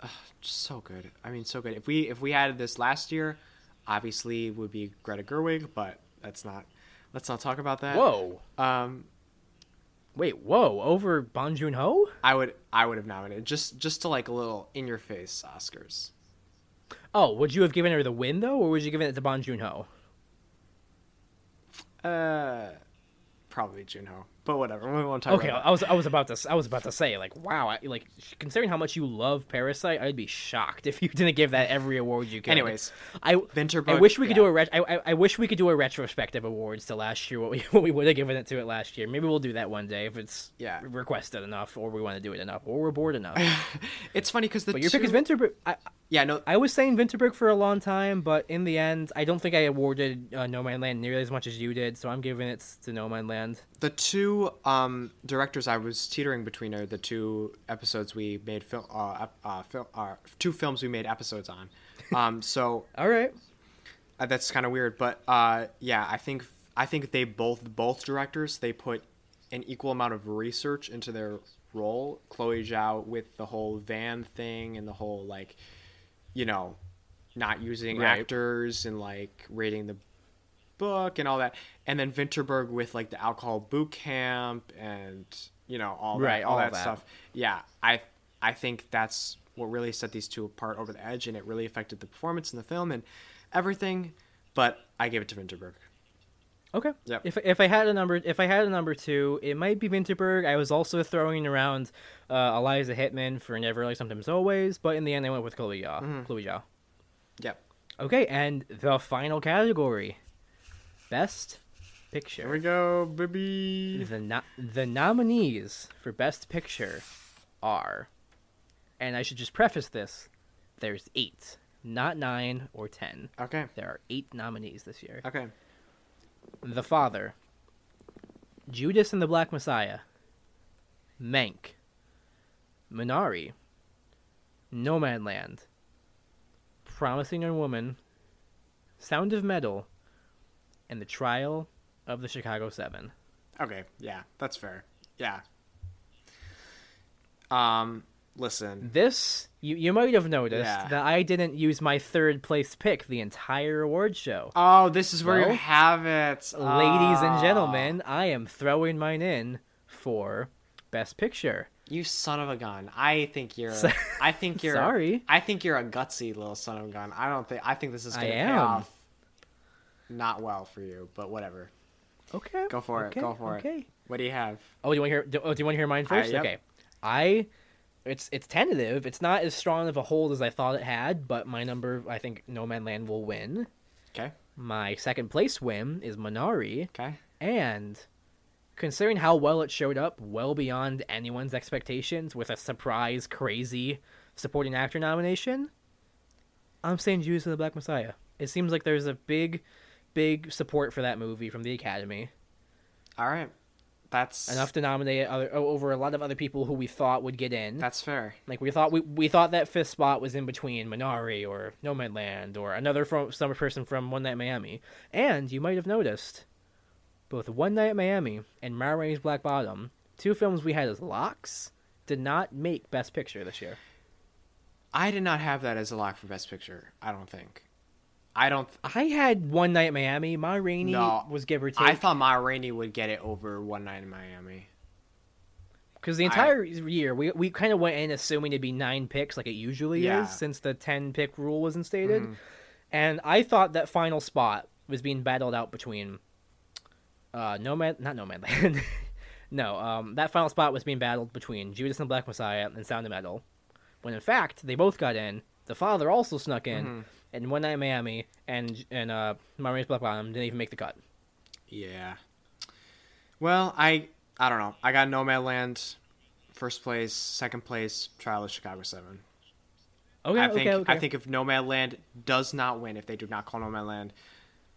uh, so good. I mean, so good. If we if we added this last year, obviously it would be Greta Gerwig, but that's not. Let's not talk about that. Whoa, Um, wait, whoa, over Bong Joon Ho? I would I would have nominated just just to like a little in your face Oscars. Oh, would you have given her the win though, or would you given it to Bong Joon Ho? Uh, probably Junho, but whatever. We won't talk Okay, I was I was about to I was about to say like wow, I, like considering how much you love Parasite, I'd be shocked if you didn't give that every award you could. Anyways, I Vinterberg. I wish we could yeah. do a ret- I, I, wish we could do a retrospective awards to last year what we what we would have given it to it last year. Maybe we'll do that one day if it's Yeah. requested enough or we want to do it enough or we're bored enough. It's funny because the but your two... pick is Vinterberg. I, Yeah, no, I was saying Vinterberg for a long time, but in the end, I don't think I awarded uh, Nomadland nearly as much as you did, so I'm giving it to Nomadland. The two um, directors I was teetering between are the two episodes we made film, uh, uh, fil- uh, two films we made episodes on. Um, so All right. uh, that's kind of weird, but uh, yeah, I think I think they both both directors they put an equal amount of research into their role. Chloe Zhao with the whole van thing and the whole like, you know, not using Right. actors and like rating the book and all that, and then Vinterberg with like the alcohol boot camp and you know all that, Right, all, all that, that. stuff. Yeah, I I think that's what really set these two apart over the edge, and it really affected the performance in the film and everything. But I gave it to Vinterberg. Okay. Yep. If if I had a number if I had a number two, it might be Vinterberg. I was also throwing around uh, Eliza Hittman for Never Like Sometimes Always, but in the end I went with Chloe Zhao. Mm-hmm. Chloe Zhao. Yep. Okay, and the final category, best picture. Here we go, baby. The no- the nominees for Best Picture are, and I should just preface this: there's eight, not nine or ten. Okay. There are eight nominees this year. Okay. The Father, Judas and the Black Messiah, Mank, Minari, Nomadland, Promising Young Woman, Sound of Metal, and The Trial of the Chicago Seven. Okay. Yeah, that's fair. Yeah. Um. Listen. This you you might have noticed Yeah. that I didn't use my third place pick the entire award show. Oh, this is where Well, you have it, Ladies and Ah. gentlemen, I am throwing mine in for Best Picture. You son of a gun! I think you're. I think you're. Sorry. I think you're a gutsy little son of a gun. I don't think. I think this is I gonna pay am. off. Not well for you, but whatever. Okay. Go for it. Go for it. Okay. What do you have? Oh, do you want to hear? Do, oh, do you want to hear mine first? yep. Okay. I, it's it's tentative. It's not as strong of a hold as I thought it had, but my number, I think, Nomadland will win. Okay. My second place win is Minari, Okay. and considering how well it showed up, well beyond anyone's expectations, with a surprise, crazy supporting actor nomination, I'm saying Judas and the Black Messiah. It seems like there's a big, big support for that movie from the Academy. All right. That's enough to nominate other over a lot of other people who we thought would get in. That's fair. like we thought we we thought that fifth spot was in between Minari or Nomadland or another from some person from One Night Miami. And you might have noticed both One Night Miami and Ma Rainey's Black Bottom, two films we had as locks, did not make Best Picture this year. I did not have that as a lock for Best Picture. I don't think. I don't. I had One Night in Miami. Ma Rainey No, was give or take. I thought Ma Rainey would get it over One Night in Miami. Because the entire year, we, we kind of went in assuming it'd be nine picks like it usually Yeah. is, since the 10 pick rule was instated. Mhm. And I thought that final spot was being battled out between uh, Nomad, not Nomadland. no, um, that final spot was being battled between Judas and the Black Messiah and Sound of Metal. When in fact, they both got in. The father also snuck in, Mhm. And One Night in Miami and and uh, Ma Rainey's Black Bottom didn't even make the cut. Yeah. Well, I I don't know. I got Nomadland, first place, second place, Trial of Chicago Seven. Okay, I think okay, okay. I think if Nomadland does not win, if they do not call Nomadland,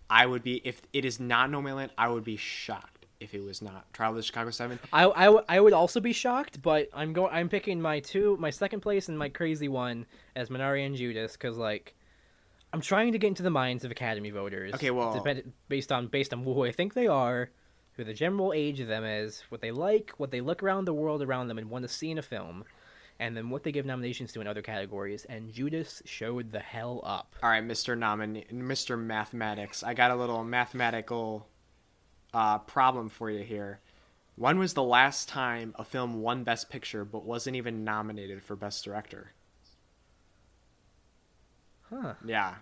I would be if it is not Nomadland, I would be shocked if it was not Trial of the Chicago Seven. I, I, w- I would also be shocked, but I'm going. I'm picking my two, my second place and my crazy one as Minari and Judas, because like, I'm trying to get into the minds of Academy voters. Okay, well- depend- based on based on who I think they are, who the general age of them is, what they like, what they look around the world around them and want to see in a film, and then what they give nominations to in other categories. And Judas showed the hell up. All right, Mr. Nomin- Mr. Mathematics. I got a little mathematical uh, problem for you here. When was the last time a film won Best Picture but wasn't even nominated for Best Director? Huh? Yeah,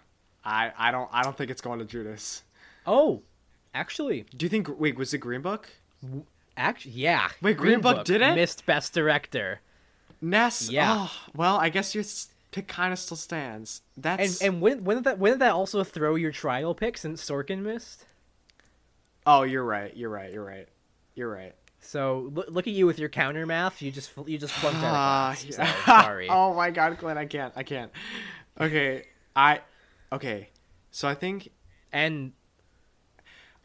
I, I don't I don't think it's going to Judas. Oh, actually, Do you think? Wait, was it Green Book? actually, yeah. Wait, Green Book didn't? missed Best Director. Ness. Yeah. Oh, well, I guess your pick kind of still stands. And That's and wouldn't, wouldn't that wouldn't that also throw your trial pick since Sorkin missed? oh, you're right. You're right. You're right. You're right. So look, look at you with your counter math. You just you just flunked out of Ah, class. yeah. So, sorry. oh my God, Glenn, I can't. I can't. Okay, I. Okay, so I think And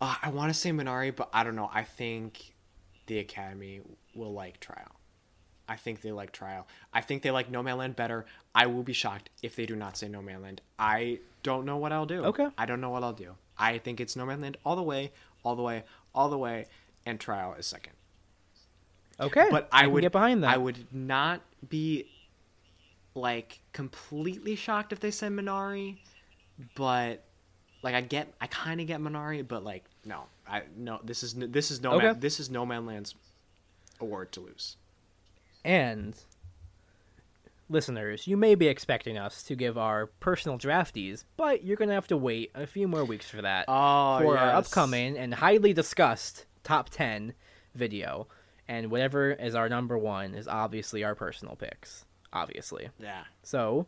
uh, I want to say Minari, but I don't know. I think the Academy will like Trial. I think they like Trial. I think they like Nomadland better. I will be shocked if they do not say Nomadland. I don't know what I'll do. Okay. I don't know what I'll do. I think it's Nomadland all the way, all the way, all the way, and Trial is second. Okay, but I, can would get behind that. I would not be like completely shocked if they said Minari, but like I get, I kind of get Minari, but like no, I no, this is this is no Okay. man, this is Nomadland's award to lose. And listeners, you may be expecting us to give our personal drafties, but you're gonna have to wait a few more weeks for that Oh, for our upcoming and highly discussed top ten video. And whatever is our number one is obviously our personal picks. Obviously. Yeah, So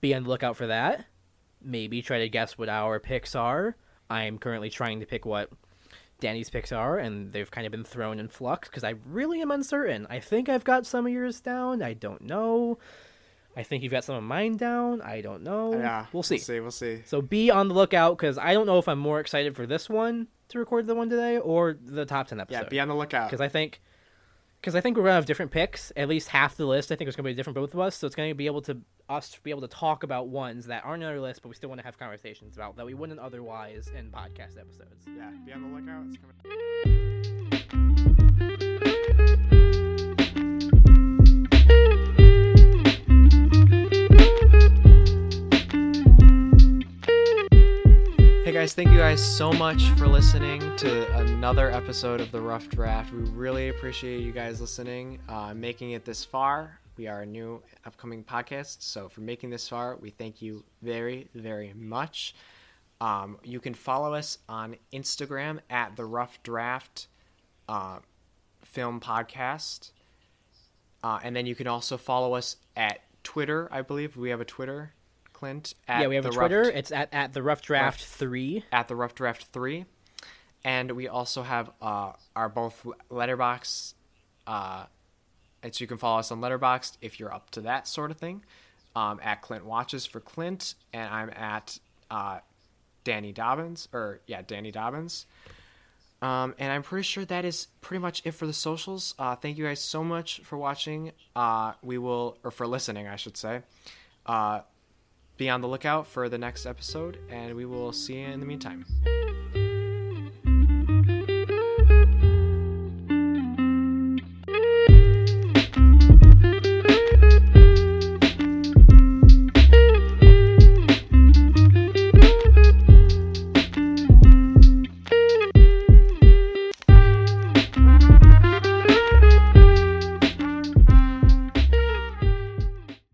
be on the lookout for that. Maybe try to guess what our picks are. I am currently trying to pick what Danny's picks are, and they've kind of been thrown in flux because I really am uncertain. I think I've got some of yours down. I don't know. I think you've got some of mine down. I don't know. yeah, We'll see. We'll see. We'll see. So be on the lookout because I don't know if I'm more excited for this one to record the one today or the top ten episode Yeah, be on the lookout. because I think because I think we're gonna have different picks. At least half the list I think is gonna be different both of us. So it's gonna be able to us be able to talk about ones that aren't on our list, but we still want to have conversations about that we wouldn't otherwise in podcast episodes. Yeah, be on the lookout. It's coming. Guys, thank you guys so much for listening to another episode of the Rough Draft. We really appreciate you guys listening, uh, making it this far. We are a new upcoming podcast, so for making this far, we thank you very, very much. Um, you can follow us on Instagram at the Rough Draft uh, Film Podcast, uh, and then you can also follow us at Twitter. I believe we have a Twitter, Clint. At yeah, we have the a Twitter. Rough- It's at at the Rough Draft Rough- Three. at the Rough Draft Three, and we also have uh, our both Letterboxd. Uh, and so you can follow us on Letterboxd if you're up to that sort of thing. Um, at Clint Watches for Clint, and I'm at uh, Danny Dobbins, or yeah, Danny Dobbins. Um, and I'm pretty sure that is pretty much it for the socials. Uh, thank you guys so much for watching. Uh, we will, or for listening, I should say. Be on the lookout for the next episode, and we will see you in the meantime.